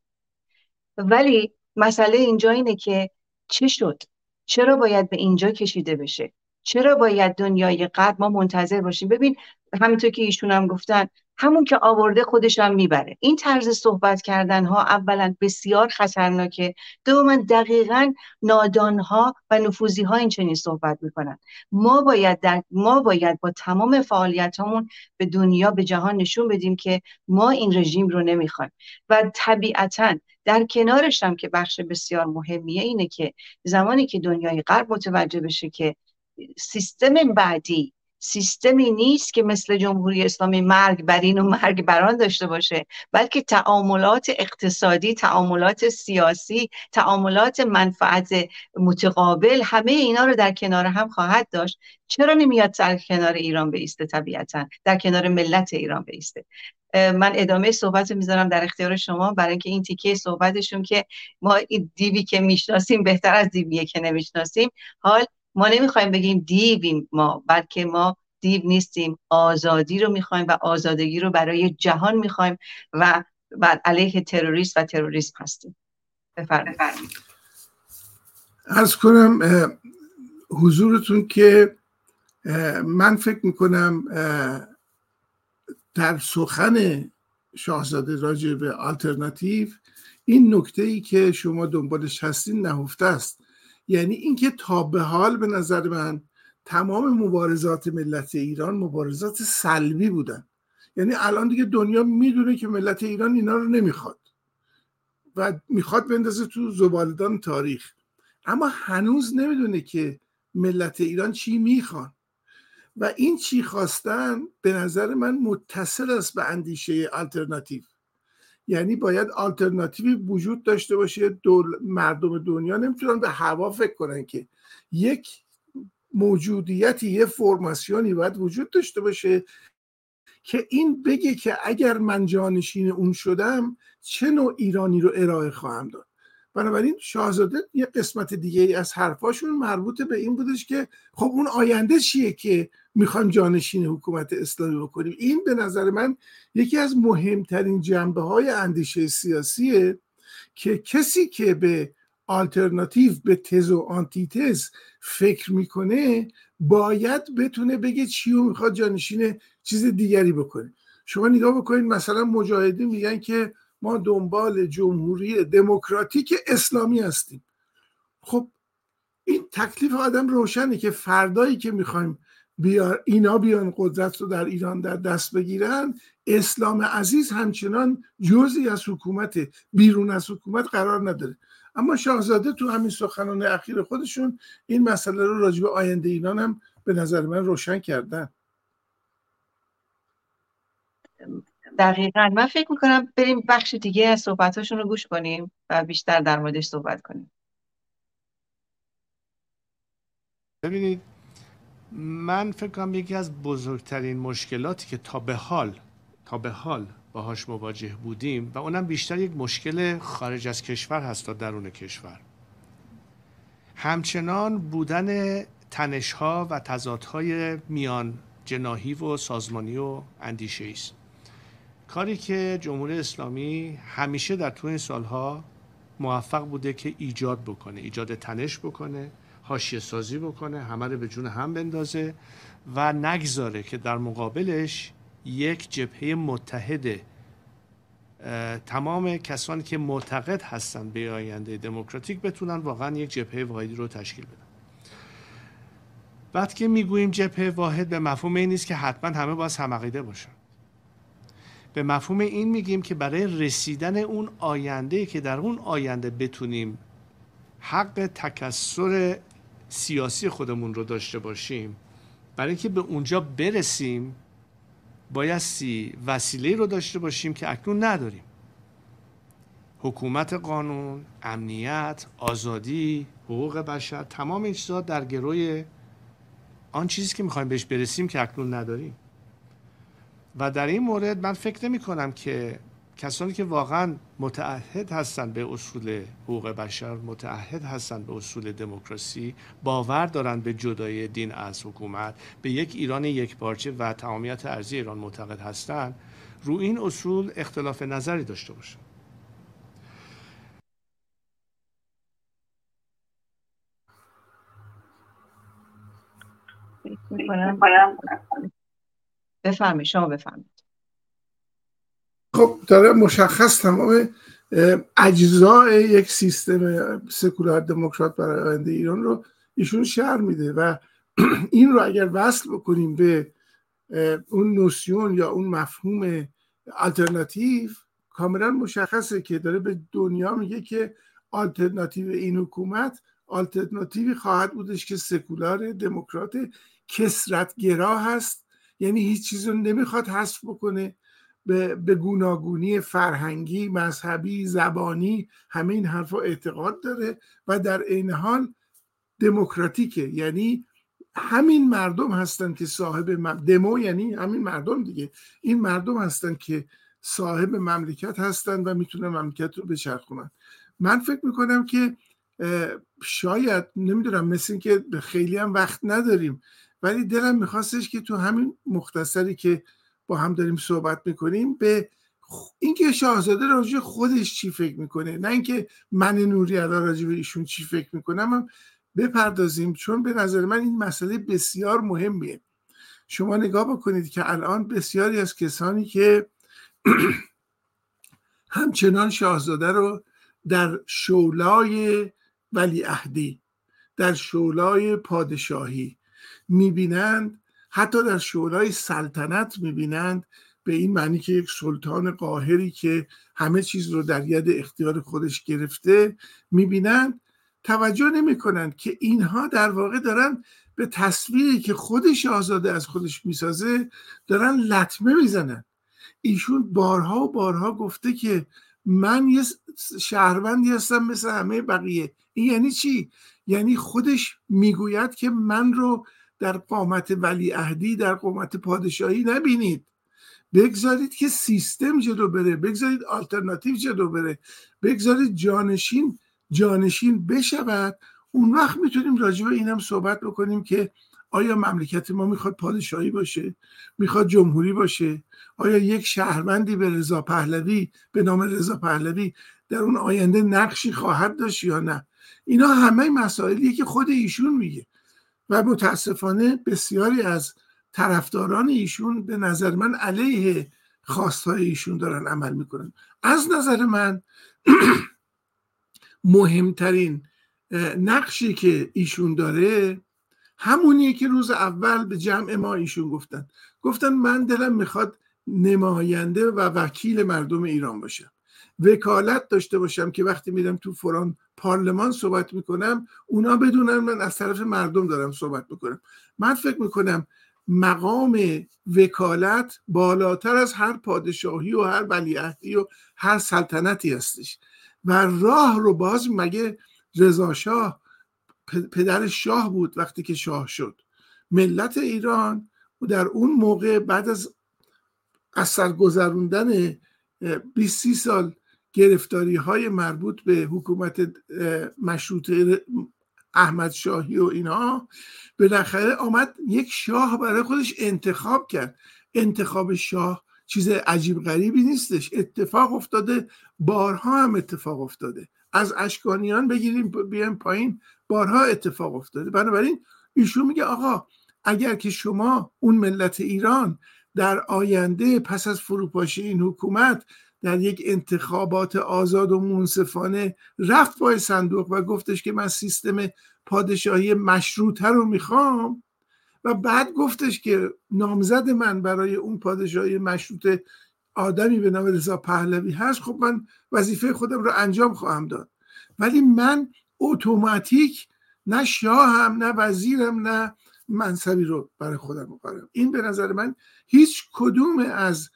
ولی مسئله اینجا اینه که چه شد؟ چرا باید به اینجا کشیده بشه؟ چرا باید دنیای غرب ما منتظر باشیم؟ ببین همینطور که ایشون هم گفتن همون که آورده خودش هم می‌بره. این طرز صحبت کردن ها اولا بسیار خطرناکه. دوما دقیقا نادان ها و نفوذی ها این چنین صحبت می‌کنن. ما باید در ما باید با تمام فعالیت همون به دنیا به جهان نشون بدیم که ما این رژیم رو نمی‌خوایم. و طبیعتا در کنارش هم که بخش بسیار مهمیه اینه که زمانی که دنیای غرب متوجه بشه که سیستم بعدی. سیستمی نیست که مثل جمهوری اسلامی مرگ بر این و مرگ بران داشته باشه بلکه تعاملات اقتصادی تعاملات سیاسی تعاملات منفعت متقابل همه اینا رو در کنار هم خواهد داشت. چرا نمیاد در کنار ایران بیسته طبیعتا؟ در کنار ملت ایران بیسته. من ادامه صحبت می‌ذارم در اختیار شما برای اینکه این تیکه صحبتشون که ما دیوی که می‌شناسیم بهتر از دیویه که نمی‌شناسیم. حال ما نمی‌خوایم بگیم دیویم ما بلکه ما دیو نیستیم. آزادی رو می‌خوایم و آزادگی رو برای جهان می‌خوایم و بعد علیه تروریست و تروریسم هستیم. بفرمایید. از کنم حضورتون که من فکر می‌کنم در سخن شاهزاده راجع به آلترناتیو این نکته ای که شما دنبالش هستین نهفته است. یعنی اینکه تا به حال به نظر من تمام مبارزات ملت ایران مبارزات سلبی بودن. یعنی الان دیگه دنیا می‌دونه که ملت ایران اینا رو نمی‌خواد و می‌خواد بندازه تو زبالدان تاریخ. اما هنوز نمی‌دونه که ملت ایران چی می‌خوان. و این چی خواستن به نظر من متصل است به اندیشه آلترناتیو. یعنی باید آلترناتیوی وجود داشته باشه دول مردم دنیا نمی‌تونن به هوا فکر کنن که یک موجودیتی یه فرماسیونی باید وجود داشته باشه که این بگه که اگر من جانشین اون شدم چه نوع ایرانی رو ارائه خواهم داد؟ بنابراین شاهزاده یه قسمت دیگه ای از حرفاشون مربوط به این بودش که خب اون آینده چیه که می‌خوایم جانشین حکومت اسلامی بکنیم؟ این به نظر من یکی از مهمترین جنبه های اندیشه سیاسیه که کسی که به آلترناتیو به تز و آنتیتز فکر می‌کنه باید بتونه بگه چی و می‌خواد جانشین چیز دیگری بکنه. شما نگاه بکنید مثلا مجاهدین میگن که ما دنبال جمهوری دموکراتیک اسلامی هستیم. خب این تکلیف آدم روشنه که فردایی که می‌خوایم بیار اینا بیان قدرت رو در ایران در دست بگیرن اسلام عزیز همچنان جزی از حکومت بیرون از حکومت قرار نداره. اما شاهزاده تو همین سخنان اخیر خودشون این مسئله رو راجع به آینده ایران هم به نظر من روشن کردن. دقیقا. من فکر می‌کنم بریم بخش دیگه از صحبتاشون رو گوش کنیم و بیشتر در موردش صحبت کنیم. ببینید من فکر کنم یکی از بزرگترین مشکلاتی که تا به حال تا به حال باهاش مواجه بودیم و اونم بیشتر یک مشکل خارج از کشور هست تا درون کشور. همچنان بودن تنشها و تضادهای میان جناهی و سازمانی و اندیشه است. کاری که جمهوری اسلامی همیشه در طول این سالها موفق بوده که ایجاد بکنه ایجاد تنش بکنه حاشیه سازی بکنه همه رو به جون هم بندازه و نگذاره که در مقابلش یک جبهه متحد تمام کسانی که معتقد هستند به آینده دموکراتیک بتونن واقعا یک جبهه واحدی رو تشکیل بدن. بعد که می‌گوییم جبهه واحد به مفهوم این نیست که حتما همه باید هم عقیده باشن. به مفهوم این میگیم که برای رسیدن اون آینده که در اون آینده بتونیم حق تکسر سیاسی خودمون رو داشته باشیم برای اینکه به اونجا برسیم بایستی وسیله رو داشته باشیم که اکنون نداریم. حکومت قانون، امنیت، آزادی، حقوق بشر تمام این چیزها در گروی آن چیزی که می‌خوایم بهش برسیم که اکنون نداریم. و در این مورد من فکر نمی کنم که کسانی که واقعا متعهد هستند به اصول حقوق بشر متعهد هستند به اصول دموکراسی باور دارند به جدای دین از حکومت به یک ایران یک پارچه و تمامیت ارزی ایران معتقد هستند رو این اصول اختلاف نظری داشته باشند بفرمایید شما بفرمایید. خب داره مشخص تمام اجزای یک سیستم سکولار دموکرات برای آینده ایران رو ایشون شهر میده و <clears throat> این رو اگر وصل بکنیم به اون نوسیون یا اون مفهوم آلترناتیو کاملا مشخصه که داره به دنیا میگه که آلترناتیو این حکومت آلترناتیوی خواهد بودش که سکولار دموکرات کسرتگرا هست یعنی هیچ چیز رو نمی‌خواد حذف بکنه به, به گوناگونی فرهنگی مذهبی زبانی همه این حرفا اعتقاد داره و در عین حال دموکراتیکه. یعنی همین مردم هستن که صاحب دمو یعنی همین مردم دیگه. این مردم هستن که صاحب مملکت هستن و می‌تونن مملکت رو بچرخونن. من فکر می‌کنم که شاید نمی‌دونم مثل این که خیلی هم وقت نداریم. ولی دلم میخواستش که تو همین مختصری که با هم داریم صحبت می‌کنیم به اینکه شاهزاده راجع خودش چی فکر می‌کنه نه اینکه من نوری الان راجع به ایشون چی فکر می‌کنم هم بپردازیم چون به نظر من این مسئله بسیار مهمیه. شما نگاه بکنید که الان بسیاری از کسانی که <clears throat> همچنان شاهزاده رو در شولای ولیعهدی در شولای پادشاهی می‌بینند حتی در شورای سلطنت می‌بینند به این معنی که یک سلطان قاهری که همه چیز رو در ید اختیار خودش گرفته می‌بینند. توجه نمی‌کنند که اینها در واقع دارن به تصویری که خودش آزاده از خودش می‌سازه دارن لطمه می‌زنن. ایشون بارها و بارها گفته که من یه شهروندی هستم مثل همه بقیه. این یعنی چی؟ یعنی خودش می‌گوید که من رو در قامت ولیعهدی در قامت پادشاهی نبینید. بگذارید که سیستم جلو بره بگذارید آلترناتیو جلو بره بگذارید جانشین جانشین بشود. اون وقت می‌تونیم راجع به اینم صحبت بکنیم که آیا مملکت ما می‌خواد پادشاهی باشه می‌خواد جمهوری باشه آیا یک شهروندی به رضا پهلوی به نام رضا پهلوی در اون آینده نقشی خواهد داشت یا نه؟ اینا همه مسائلیه که خود ایشون میگه. و متاسفانه بسیاری از طرفداران ایشون به نظر من علیه خواستهای ایشون دارن عمل می‌کنن. از نظر من <clears throat> مهمترین نقشی که ایشون داره همونیه که روز اول به جمع ما ایشون گفتن. گفتن من دلم می‌خواد نماینده و وکیل مردم ایران باشم. وکالت داشته باشم که وقتی میرم تو فران پارلمان صحبت می‌کنم اونا بدونن من از طرف مردم دارم صحبت می‌کنم. من فکر می‌کنم مقام وکالت بالاتر از هر پادشاهی و هر ولیعهدی و هر سلطنتی هستش. و راه رو باز مگه رضا شاه پدر شاه بود وقتی که شاه شد. ملت ایران در اون موقع بعد از اثر گذروندن 20 سال گرفتاری های مربوط به حکومت مشروطه احمد شاهی و اینها بالاخره آمد یک شاه برای خودش انتخاب کرد. انتخاب شاه چیز عجیب غریبی نیستش. اتفاق افتاده بارها هم اتفاق افتاده. از اشکانیان بگیریم بیایم پایین بارها اتفاق افتاده. بنابراین ایشون میگه آقا اگر که شما اون ملت ایران در آینده پس از فروپاشی این حکومت در یک انتخابات آزاد و منصفانه رفت پای صندوق و گفتش که من سیستم پادشاهی مشروطه رو می‌خوام. و بعد گفتش که نامزد من برای اون پادشاهی مشروطه آدمی به نام رضا پهلوی هست. خب من وظیفه خودم رو انجام خواهم داد. ولی من اتوماتیک نه شاهم نه وزیرم نه منصبی رو برای خودم می‌کنم این به نظر من هیچ کدوم از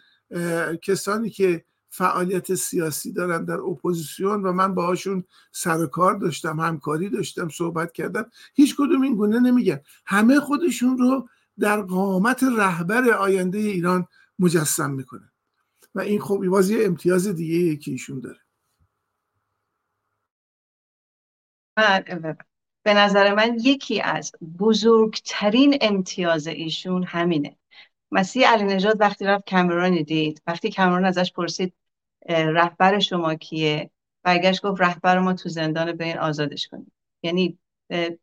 کسانی که فعالیت سیاسی دارن در اپوزیسیون و من باهاشون سر و کار داشتم همکاری داشتم صحبت کردم. هیچ کدوم این گونه نمیگن. همه خودشون رو در قامت رهبر آینده ایران مجسم می‌کنن. و این خب باز یه امتیاز دیگه که ایشون داره. به نظر من یکی از بزرگترین امتیاز ایشون همینه. مسیح علی نجات وقتی رفت کمران دید وقتی کمران ازش پرسید رهبر شما کیه؟ برگشت گفت رهبر ما تو زندان به این آزادش کنید یعنی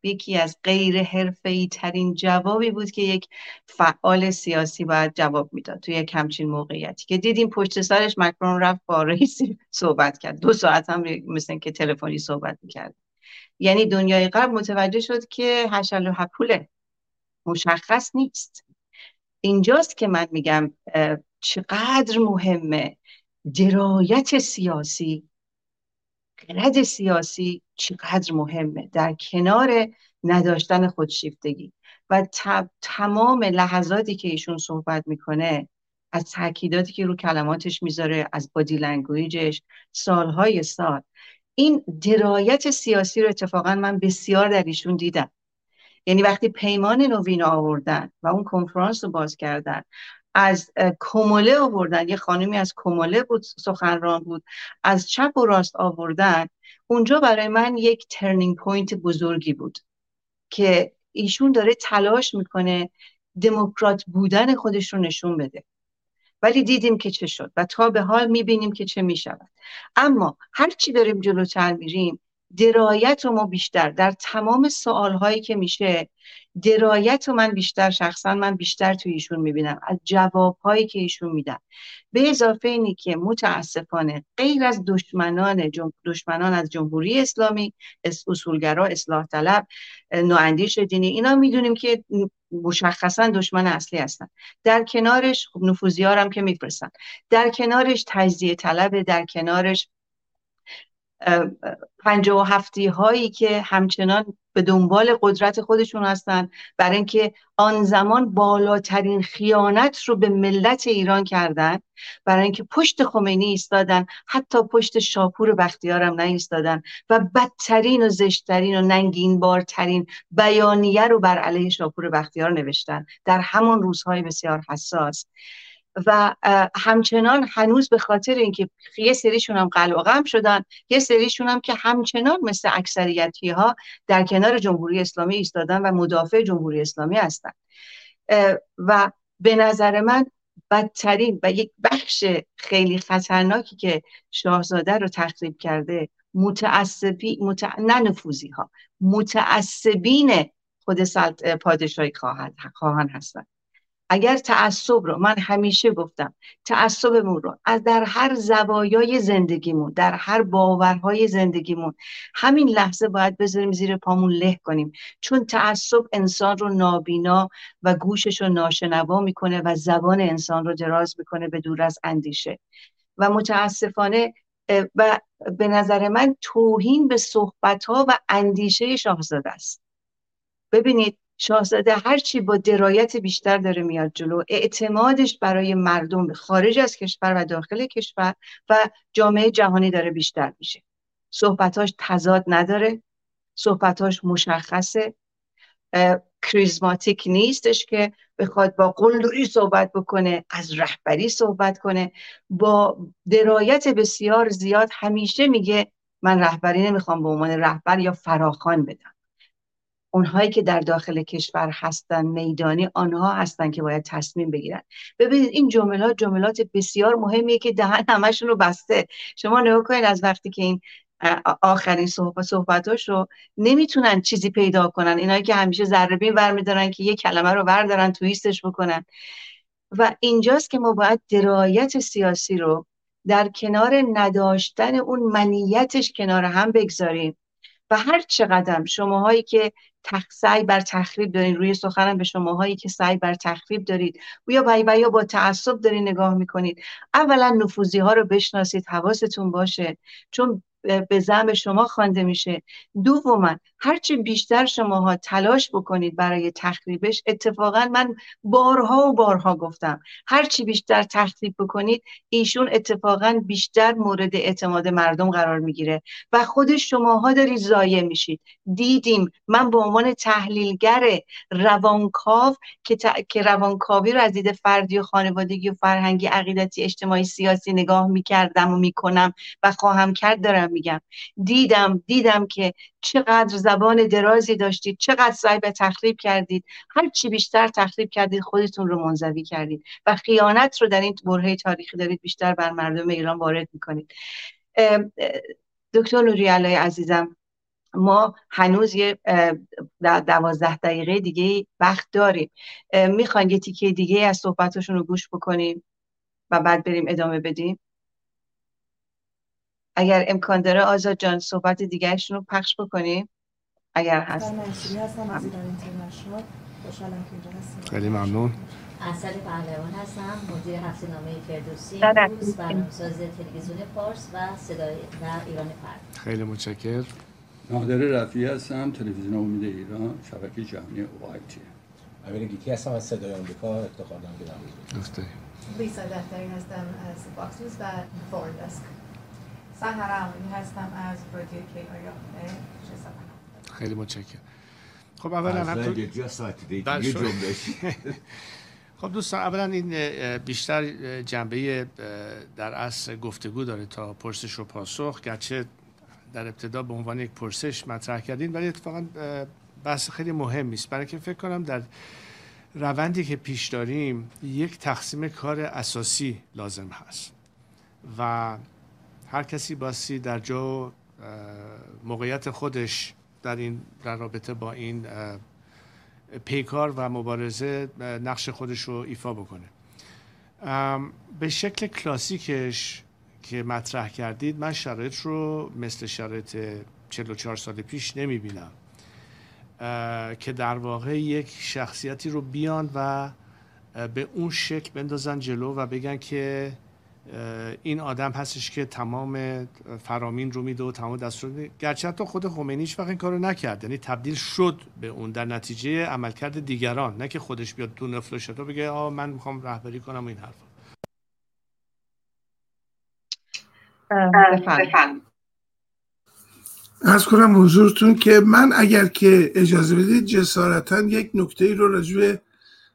یکی از غیر حرفه‌ای ترین جوابی بود که یک فعال سیاسی باید جواب می‌داد توی یک همچین موقعیتی که دیدیم پشت سرش مکرون رفت با رئیسی صحبت کرد. دو ساعت هم مثل که تلفنی صحبت می‌کرد. یعنی دنیای قبل متوجه شد که هشل و حپوله مشخص نیست. اینجاست که من میگم چقدر مهمه درایت سیاسی خرد سیاسی چقدر مهمه؟ در کنار نداشتن خودشیفتگی. و تمام لحظاتی که ایشون صحبت می‌کنه از تاکیداتی که رو کلماتش می‌ذاره از body language ش سالهای سال این درایت سیاسی رو اتفاقا من بسیار در ایشون دیدم. یعنی وقتی پیمان نوین آوردن و اون کنفرانس رو باز کردن از کومله آوردن یه خانمی از کومله بود سخنران بود از چپ و راست آوردن اونجا برای من یک turning point بزرگی بود که ایشون داره تلاش می‌کنه دموکرات بودن خودش رو نشون بده. ولی دیدیم که چه شد و تا به حال می‌بینیم که چه می‌شود. اما هرچی داریم جلوتر میریم درایت رو ما بیشتر در تمام سوال هایی که میشه درایت رو من بیشتر شخصا من بیشتر توی ایشون می‌بینم از جواب هایی که ایشون میدن. به اضافه اینی که متاسفانه غیر از دشمنان دشمنان از جمهوری اسلامی اصولگرا اصلاح طلب نواندیش دینی اینا می‌دونیم که مشخصا دشمن اصلی هستن. در کنارش خب نفوذی هم که میفرستن. در کنارش تجزیه طلب در کنارش پنجه و هفتی هایی که همچنان به دنبال قدرت خودشون هستن برای اینکه آن زمان بالاترین خیانت رو به ملت ایران کردن برای اینکه پشت خمینی ایستادن حتی پشت شاپور بختیار هم ایستادن و بدترین و زشتترین و ننگین بارترین بیانیه رو بر علیه شاپور بختیار نوشتن. در همون روزهای بسیار حساس. و همچنان هنوز به خاطر اینکه یه سریشون هم قلقم شدن یه سریشون هم که همچنان مثل اکثریتی ها در کنار جمهوری اسلامی ایستادن و مدافع جمهوری اسلامی هستن. و به نظر من بدترین و یک بخش خیلی خطرناکی که شاهزاده رو تخریب کرده متعصبی متع... نه نفوزی ها متعصبین خود پادشاهی خواهند هستند اگر تعصب رو من همیشه گفتم تعصبمون رو از در هر زوایای زندگیمون در هر باورهای زندگیمون همین لحظه باید بذاریم زیر پامون له کنیم. چون تعصب انسان رو نابینا و گوشش رو ناشنوا می‌کنه و زبان انسان رو دراز می‌کنه به دور از اندیشه. و متاسفانه و به نظر من توهین به صحبت ها و اندیشه شاهزاده است. ببینید شاهزاده هرچی با درایت بیشتر داره میاد جلو. اعتمادش برای مردم خارج از کشور و داخل کشور و جامعه جهانی داره بیشتر میشه. صحبتاش تضاد نداره. صحبتاش مشخصه. کریزماتیک نیستش که بخواد با قلدری صحبت بکنه از رهبری صحبت کنه. با درایت بسیار زیاد همیشه میگه من رهبری نمی‌خوام به عنوان رهبر یا فراخان بدم. اونهایی که در داخل کشور هستن میدانی آنها هستن که باید تصمیم بگیرن. ببینید این جملات جملات بسیار مهمیه که دهن همشون رو بسته. شما نگاه کنید از وقتی که این آخرین صحبت صحبتاش رو نمی‌تونن چیزی پیدا کنن. اینایی که همیشه ذره برمیدارن که یه کلمه رو بردارن تویستش بکنن. و اینجاست که ما باید درایت سیاسی رو در کنار نداشتن اون منیتش کنار هم بگذاریم. و هر چقدر شماهایی که سعی بر تخریب دارین روی سخنم به شماهایی که سعی بر تخریب دارید و یا یا با تعصب دارین نگاه می‌کنید اولا نفوزی ها رو بشناسید حواستون باشه چون به زم شما خوانده میشه. دوما هرچی بیشتر شماها تلاش بکنید برای تخریبش اتفاقا من بارها و بارها گفتم هرچی بیشتر تخریب بکنید ایشون اتفاقا بیشتر مورد اعتماد مردم قرار می‌گیره و خود شماها دارید ضایع میشید. دیدیم من به عنوان تحلیلگر روانکاو که, که روانکاوی رو از دید فردی و خانوادگی و فرهنگی عقیدتی اجتماعی سیاسی نگاه می‌کردم و می‌کنم و خواهم کرد دارم میگم. دیدم دیدم که چقدر زبان درازی داشتید چقدر سعی به تخریب کردید. هر چی بیشتر تخریب کردید خودتون رو منزوی کردید. و خیانت رو در این برهه تاریخی دارید بیشتر بر مردم ایران وارد می‌کنید. دکتر نوری عزیزم ما هنوز یه دوازده دقیقه دیگه وقت داریم. می‌خواین یه تیکه دیگه از صحبتشون رو گوش بکنیم و بعد بریم ادامه بدیم؟ اگر امکان داره آزاد جان صحبت دیگرشون رو پخش بکنیم. اگر هست. خیلی ممنون. اصل پهلوان هستم مدیر هفته نامه فردوسی روز برنامه‌ساز تلویزیون فارس و صدای در ایران فرد. خیلی متشکر نادر رفیعی هستم تلویزیون امید ایران شبکه جهانی اوایتی امیر گیتی هستم از صدای آمریکا افتخار دارم که گفته لیسا دفتری هستم از باکس و فورد دسک سهر هستم از رادیو خیلی متشکرم. خب اولا هم <laughs> خب دوستان اولا این بیشتر جنبه در اصل گفتگو داره تا پرسش و پاسخ. گرچه در ابتدا به عنوان یک پرسش مطرح کردین ولی اتفاقا بحث خیلی مهم است. برای که فکر کنم در روندی که پیش داریم یک تقسیم کار اساسی لازم هست و هر کسی باسی در جا موقعیت خودش در این در رابطه با این پیکار و مبارزه نقش خودش رو ایفا بکنه. به شکل کلاسیکش که مطرح کردید من شرایط رو مثل شرایط 44 سال پیش نمی بینم که در واقع یک شخصیتی رو بیان و به اون شکل بندازن جلو و بگن که این آدم هستش که تمام فرامین رو میده و تمام دستور گرچه حتی خود خمینیش وقت این کارو نکرد. یعنی تبدیل شد به اون در نتیجه عملکرد دیگران. نه که خودش بیاد تو نفل و بگه آه من می‌خوام رهبری کنم و این حرفا. از کنم حضورتون که من اگر که اجازه بدید جسارتا یک نکته ای رو رجوع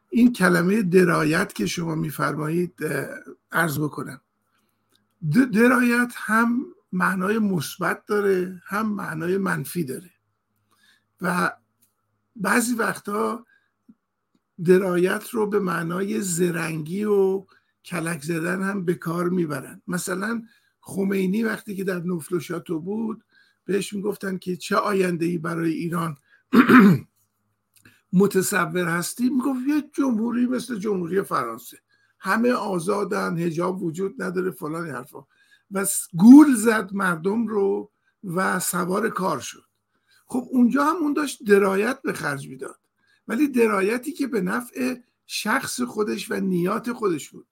این کلمه درایت که شما میفرمایید عرض بکنم. درایت هم معنای مثبت داره هم معنای منفی داره. و بعضی وقتا درایت رو به معنای زرنگی و کلک زدن هم به کار می‌برن. مثلا خمینی وقتی که در نفل و بود بهش می‌گفتن که چه آینده ای برای ایران <clears throat> متصور هستی می‌گفت یه جمهوری مثل جمهوری فرانسه. همه آزادن هجاب وجود نداره فلان حرفا. و گول زد مردم رو و سوار کار شد. خب اونجا هم اون داشت درایت به خرج می‌داد. ولی درایتی که به نفع شخص خودش و نیات خودش بود.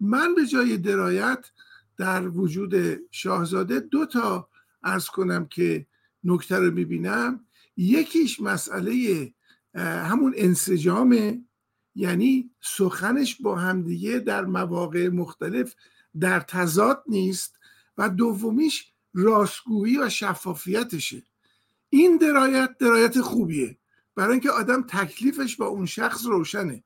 من به جای درایت در وجود شاهزاده دو تا ارز کنم که نکته رو می‌بینم. یکیش مسئله همون انسجامه یعنی سخنش با همدیگه در مواقع مختلف در تضاد نیست و دومیش راستگویی و شفافیتشه. این درایت درایت خوبیه برای اینکه آدم تکلیفش با اون شخص روشنه.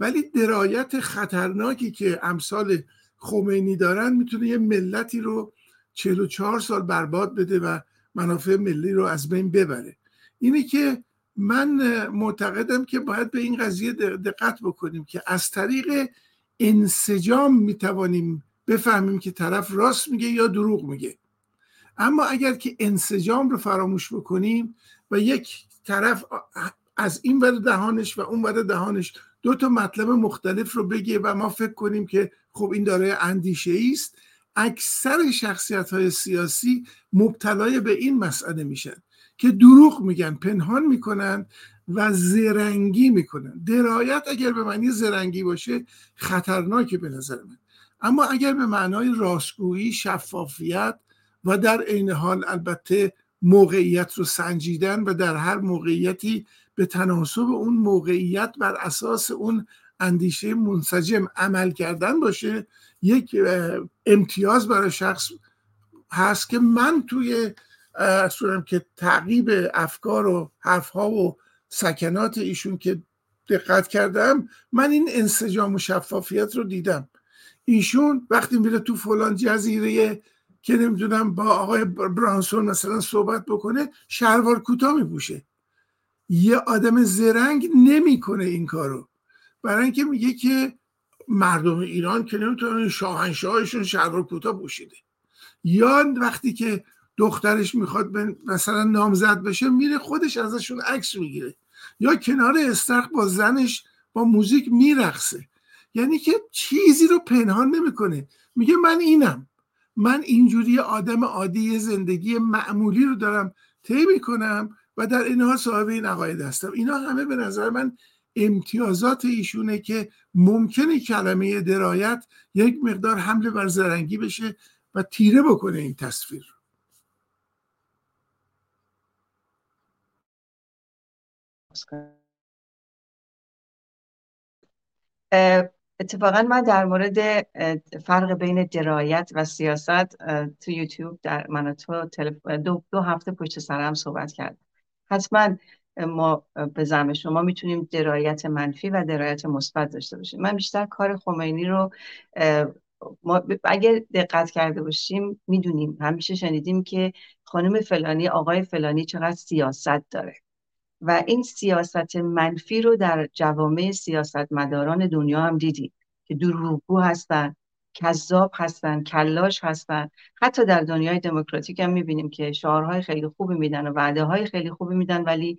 ولی درایت خطرناکی که امثال خمینی دارن می‌تونه یه ملتی رو 44 سال برباد بده و منافع ملی رو از بین ببره. اینه که من معتقدم که باید به این قضیه دقت بکنیم که از طریق انسجام می‌توانیم بفهمیم که طرف راست میگه یا دروغ میگه. اما اگر که انسجام رو فراموش بکنیم و یک طرف از این ور دهانش و اون ور دهانش دو تا مطلب مختلف رو بگه و ما فکر کنیم که خب این داره اندیشه است اکثر شخصیت های سیاسی مبتلای به این مسئله میشن. که دروغ میگن پنهان می‌کنن و زرنگی می‌کنن. درایت اگر به معنی زرنگی باشه خطرناکه به نظر من. اما اگر به معنای راستگویی شفافیت و در عین حال البته موقعیت رو سنجیدن و در هر موقعیتی به تناسب اون موقعیت بر اساس اون اندیشه منسجم عمل کردن باشه یک امتیاز برای شخص هست که من توی صورم که تعقیب افکار و حرفها و سکنات ایشون که دقت کردم من این انسجام و شفافیت رو دیدم. ایشون وقتی میره تو فلان جزیره که نمی‌دونم با آقای برانسون مثلا صحبت بکنه شلوار کوتاه میپوشه. یه آدم زرنگ نمی‌کنه این کارو. برای اینکه میگه که مردم ایران که نمی‌تونن شاهنشاهشون شلوار کوتاه پوشیده. یا وقتی که دخترش می‌خواد مثلا نامزد بشه میره خودش ازشون عکس می‌گیره. یا کنار استرخ با زنش با موزیک میرقصه. یعنی که چیزی رو پنهان نمی‌کنه. میگه من اینم. من اینجوری آدم عادی زندگی معمولی رو دارم طی می‌کنم و در این حال صاحب این عقاید هستم. اینا همه به نظر من امتیازات ایشونه که ممکنه کلمه درایت یک مقدار حمله بر زرنگی بشه و تیره بکنه این تصویر رو. اتفاقا من در مورد فرق بین درایت و سیاست تو یوتیوب در من تو دو, دو هفته پشت سرم صحبت کردم. حتما ما به زعم شما می‌تونیم درایت منفی و درایت مثبت داشته باشیم. من بیشتر کار خمینی رو ما اگر دقت کرده باشیم می‌دونیم. همیشه شنیدیم که خانم فلانی آقای فلانی چقدر سیاست داره. و این سیاست منفی رو در جوامع سیاستمداران دنیا هم دیدیم که دروغگو هستن کذاب هستن کلاش هستن. حتی در دنیای دموکراتیک هم می‌بینیم که شعارهای خیلی خوبی میدن و وعده های خیلی خوبی میدن ولی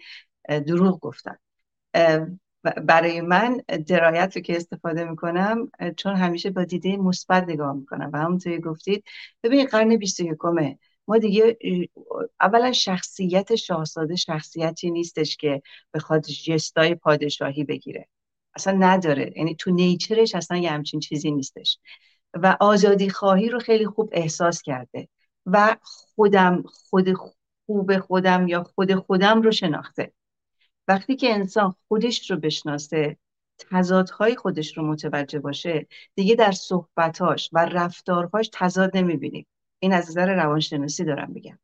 دروغ گفتن. برای من درایت رو که استفاده می‌کنم چون همیشه با دیده مثبت نگاه می‌کنم. و همونطوری گفتید ببینید قرن 21 ما دیگه اولا شخصیت شاهزاده شخصیتی نیستش که بخواد جستای پادشاهی بگیره. اصلا نداره. یعنی تو نیچرش اصلا یه همچین چیزی نیستش. و آزادی خواهی رو خیلی خوب احساس کرده. و خودم خود خوب خودم یا خود خودم رو شناخته. وقتی که انسان خودش رو بشناسه تضادهای خودش رو متوجه باشه دیگه در صحبتاش و رفتارهاش تضاد نمی‌بینیم این از نظر روانشناسی دارم میگم.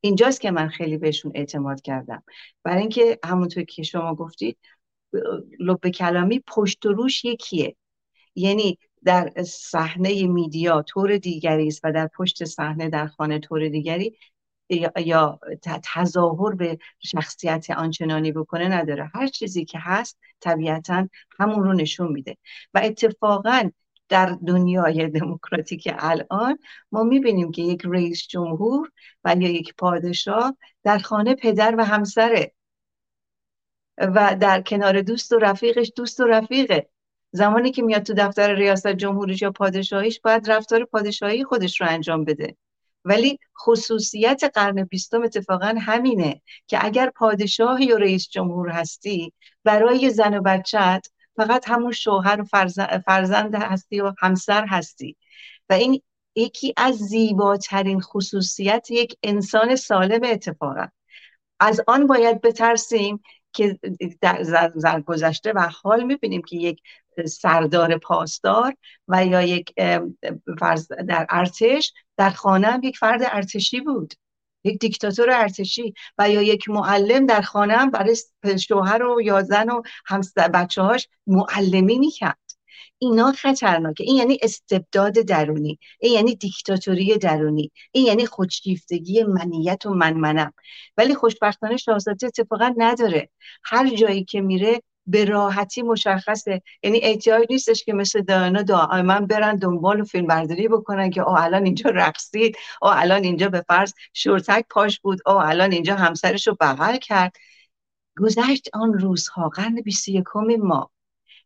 اینجاست که من خیلی بهشون اعتماد کردم. برای اینکه همونطور که شما گفتید لب کلامی پشت و روش یکیه. یعنی در صحنه میدیا طور دیگری است و در پشت صحنه در خانه طور دیگری یا تظاهر به شخصیت آنچنانی بکنه نداره. هر چیزی که هست طبیعتا همون رو نشون میده. و اتفاقا در دنیای دموکراتیک الان ما می‌بینیم که یک رئیس جمهور و یا یک پادشاه در خانه پدر و همسره و در کنار دوست و رفیقش دوست و رفیقه. زمانی که میاد تو دفتر ریاست جمهوریش یا پادشاهیش باید رفتار پادشاهی خودش رو انجام بده. ولی خصوصیت قرن بیستم اتفاقا همینه که اگر پادشاهی یا رئیس جمهور هستی برای زن و بچت فقط همون شوهر و فرزند هستی و همسر هستی. و این یکی از زیباترین خصوصیت یک انسان سالم اتفاقا. از آن باید بترسیم که در گذشته و حال می‌بینیم که یک سردار پاسدار و یا یک در ارتش در خانه هم یک فرد ارتشی بود. یک دیکتاتور ارتشی و یا یک معلم در خانه هم برای شوهر و یا زن و همسر بچه هاش معلمی می‌کرد. اینا خطرناکه. این یعنی استبداد درونی. این یعنی دیکتاتوری درونی. این یعنی خودشیفتگی منیت و منمنم. ولی خوشبختانه شاهزاده اتفاقا نداره. هر جایی که میره به راحتی مشخصه. یعنی احتیاج نیستش که مثل دانا دائما برن دنبال و فیلم برداری بکنن که آه الان اینجا رقصید آه الان اینجا به فرض شورتک پاش بود آه الان اینجا همسرش رو بغل کرد. گذشت آن روزها قرن 21 ما.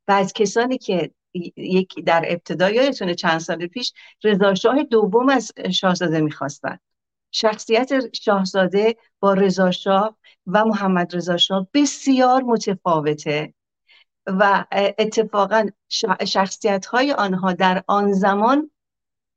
و از کسانی که یک در ابتدا یادتونه چند سال پیش رضا شاه دوم از شاهزاده می‌خواستن. شخصیت شاهزاده با رضا شاه و محمد رضا شاه بسیار متفاوته و اتفاقا شخصیت های آنها در آن زمان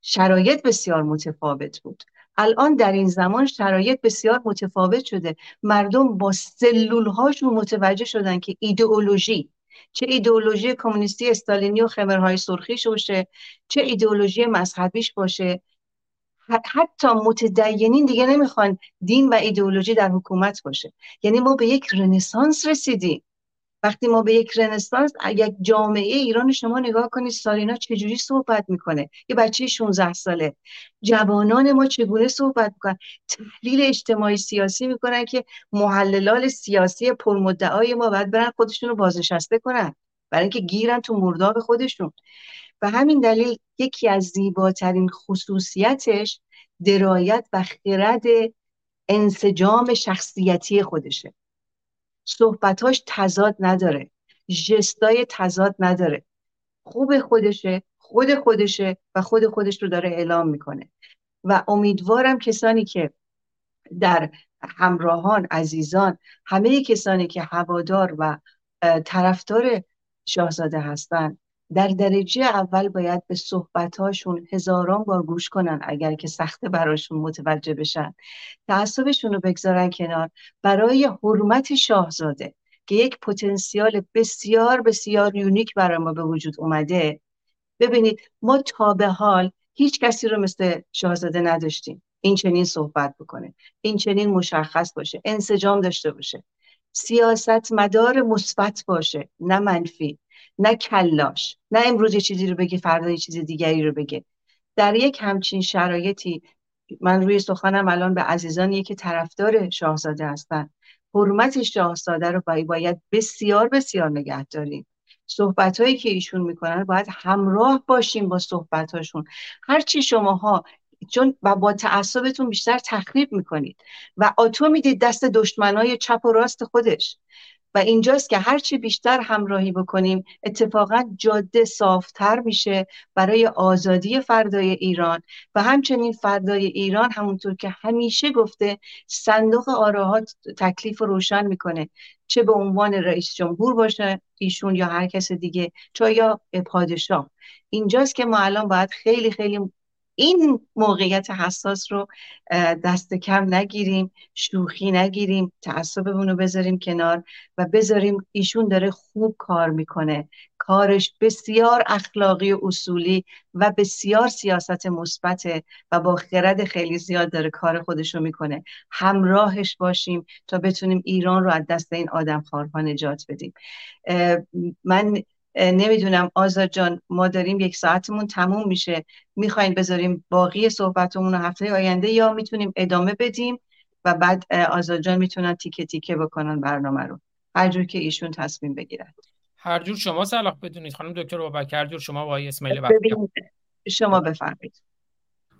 شرایط بسیار متفاوت بود. الان در این زمان شرایط بسیار متفاوت شده. مردم با سلول هاشون متوجه شدن که ایدئولوژی چه ایدئولوژی کمونیستی استالینی و خمرهای سرخیش باشه چه ایدئولوژی مذهبیش باشه حتی متدینین دیگه نمی‌خوان دین و ایدئولوژی در حکومت باشه. یعنی ما به یک رنسانس رسیدیم. وقتی ما به یک رنسانس یک جامعه ایران شما نگاه کنید سارینا چجوری صحبت می‌کنه؟ یه بچه 16 ساله. جوانان ما چگونه صحبت می‌کنن؟ تحلیل اجتماعی سیاسی می‌کنن که محللال سیاسی پرمدعای ما باید برن خودشون رو بازنشسته کنن. برای اینکه گیرن تو مرداب خودشون. و همین دلیل یکی از زیباترین خصوصیتش درایت و خرد انسجام شخصیتی خودشه. صحبتاش تضاد نداره جستای تضاد نداره. خوب خودشه خود خودشه و خود خودش رو داره اعلام می‌کنه. و امیدوارم کسانی که در همراهان عزیزان همه کسانی که هوادار و طرفدار شاهزاده هستند در درجه اول باید به صحبتاشون هزاران بار گوش کنن اگر که سخته براشون متوجه بشن. تعصبشون رو بگذارن کنار برای حرمت شاهزاده که یک پتانسیال بسیار بسیار یونیک برای ما به وجود اومده. ببینید ما تا به حال هیچ کسی رو مثل شاهزاده نداشتیم. این چنین صحبت بکنه این چنین مشخص باشه انسجام داشته باشه. سیاست مدار مثبت باشه نه منفی. نه کلاش نه امروز یه چیزی رو بگه فردا یه چیز دیگری رو بگه در یک همچین شرایطی من روی سخنم الان به عزیزانی که طرفدار شاهزاده هستن. حرمت شاهزاده رو باید بسیار بسیار نگه داریم. صحبت هایی که ایشون می‌کنن باید همراه باشیم با صحبت هاشون هرچی شماها چون و با تعصبتون بیشتر تخریب می‌کنید. و آتو می‌دید دست دشمنای چپ و راست خودش. و اینجاست که هرچی بیشتر همراهی بکنیم اتفاقا جاده صافتر میشه برای آزادی فردای ایران. و همچنین فردای ایران همونطور که همیشه گفته صندوق آراها تکلیف روشن می‌کنه. چه به عنوان رئیس جمهور باشه ایشون یا هر کس دیگه چه یا پادشاه. اینجاست که ما الان باید خیلی خیلی این موقعیت حساس رو دست کم نگیریم شوخی نگیریم تعصبمون رو بذاریم کنار و بذاریم ایشون داره خوب کار می‌کنه. کارش بسیار اخلاقی و اصولی و بسیار سیاست مثبته و با خرد خیلی زیاد داره کار خودش رو می‌کنه. همراهش باشیم تا بتونیم ایران رو از دست این آدم خارها نجات بدیم. من نمی‌دونم آزاد جان ما داریم یک ساعتمون تموم میشه. می‌خواین بذاریم باقی صحبتمون رو هفته آینده یا می‌تونیم ادامه بدیم و بعد آزاد جان می‌تونن تیکه تیکه بکنن برنامه رو. هر جور که ایشون تصمیم بگیرن. هر جور شما صلاح بدونید. خانم دکتر بابک هر جور شما با اسماعیل شما بفرمایید.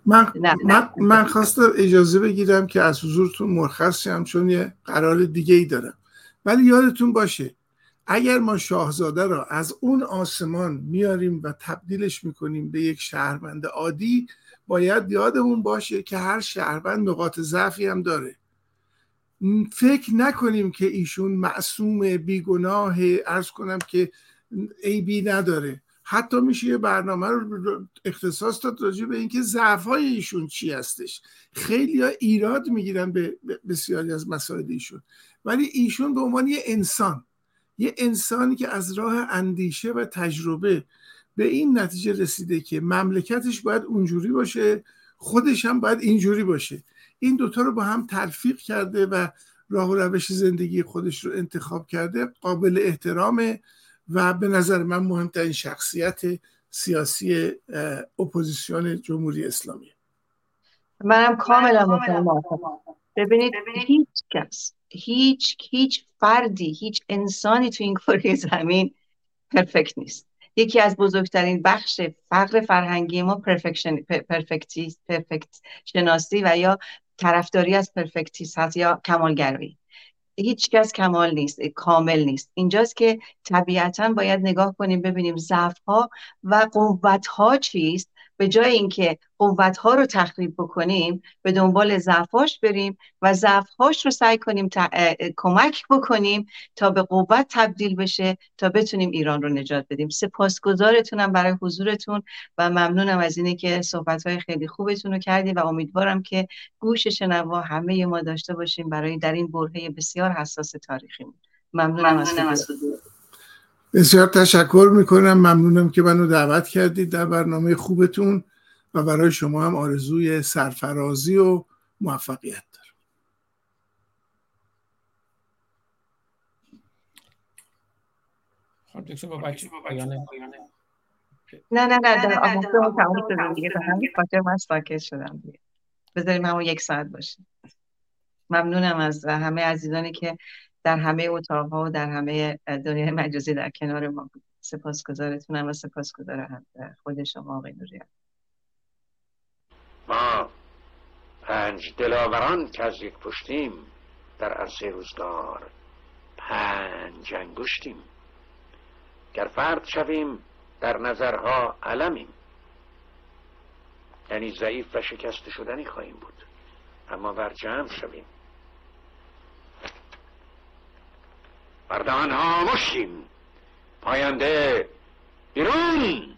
من, من, من خواستم اجازه بگیرم که از حضورتون مرخص شم چون یه قرار دیگه ای دارم. ولی یادتون باشه اگر ما شاهزاده را از اون آسمان میاریم و تبدیلش می‌کنیم به یک شهروند عادی باید یادمون باشه که هر شهروند نقاط ضعفی هم داره. فکر نکنیم که ایشون معصوم بیگناه ارز کنم که عیبی نداره. حتی میشه یه برنامه رو اختصاص داد راجع به اینکه ضعف های ایشون چی هستش. خیلی ها ایراد می‌گیرن به بسیاری از مسائل ایشون. ولی ایشون به عنوان یه انسان یه انسانی که از راه اندیشه و تجربه به این نتیجه رسیده که مملکتش باید اونجوری باشه خودش هم باید اینجوری باشه. این دوتا رو با هم تلفیق کرده و راه و روش زندگی خودش رو انتخاب کرده قابل احترامه و به نظر من مهمترین شخصیت سیاسی اپوزیسیون جمهوری اسلامی. منم کاملا متفاهم ببینید هیچ کس هیچ هیچ فردی هیچ انسانی تو این کره زمین perfect نیست. یکی از بزرگترین بخش فقر فرهنگی ما perfection perfect ی perfect شناسی و یا طرفداری از perfectionist هست یا کمالگرایی. هیچ کس کمال نیست کامل نیست. اینجاست که طبیعتا باید نگاه کنیم ببینیم ضعف ها و قوت ها چیست به جای اینکه قوتها رو تخریب بکنیم به دنبال ضعفاش بریم و ضعفهاش رو سعی کنیم کمک بکنیم تا به قوت تبدیل بشه تا بتونیم ایران رو نجات بدیم. سپاسگزارتونم برای حضورتون و ممنونم از اینه که صحبت خیلی خوبتون رو کردیم و امیدوارم که گوش شنوا همه ما داشته باشیم برای در این برهه بسیار حساس تاریخی ممنونم, ممنونم از بسیار تشکر می‌کنم. ممنونم که منو دعوت کردید در برنامه خوبتون و برای شما هم آرزوی سرفرازی و موفقیت دارم. نه نه نه در آموزه تموم شدم دیگه. به همین خاطر من ساکت شدم دیگه. بذاریم همون یک ساعت باشیم ممنونم از همه عزیزانی که در همه اتاقها و در همه دنیای مجازی در کنار ما بود. سپاسگزارتونم و سپاسگزار خود شما آقای نوریان. ما پنج دلاوران که از یک پشتیم در عرصه روزگار پنج انگشتیم. گر فرد شویم در نظرها علمیم. یعنی ضعیف و شکست شدنی خواهیم بود. اما بر جمع شویم بردان ها مشیم پاینده بیرون.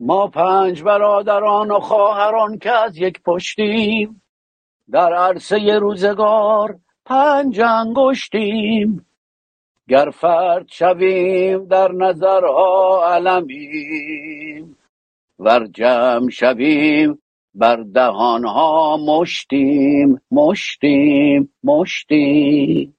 ما پنج برادران و خواهران که از یک پشتیم در عرصه روزگار پنج انگشتیم. گر فرد شویم در نظرها علمیم ور جمع شویم بر دهانها مشتیم مشتیم مشتیم.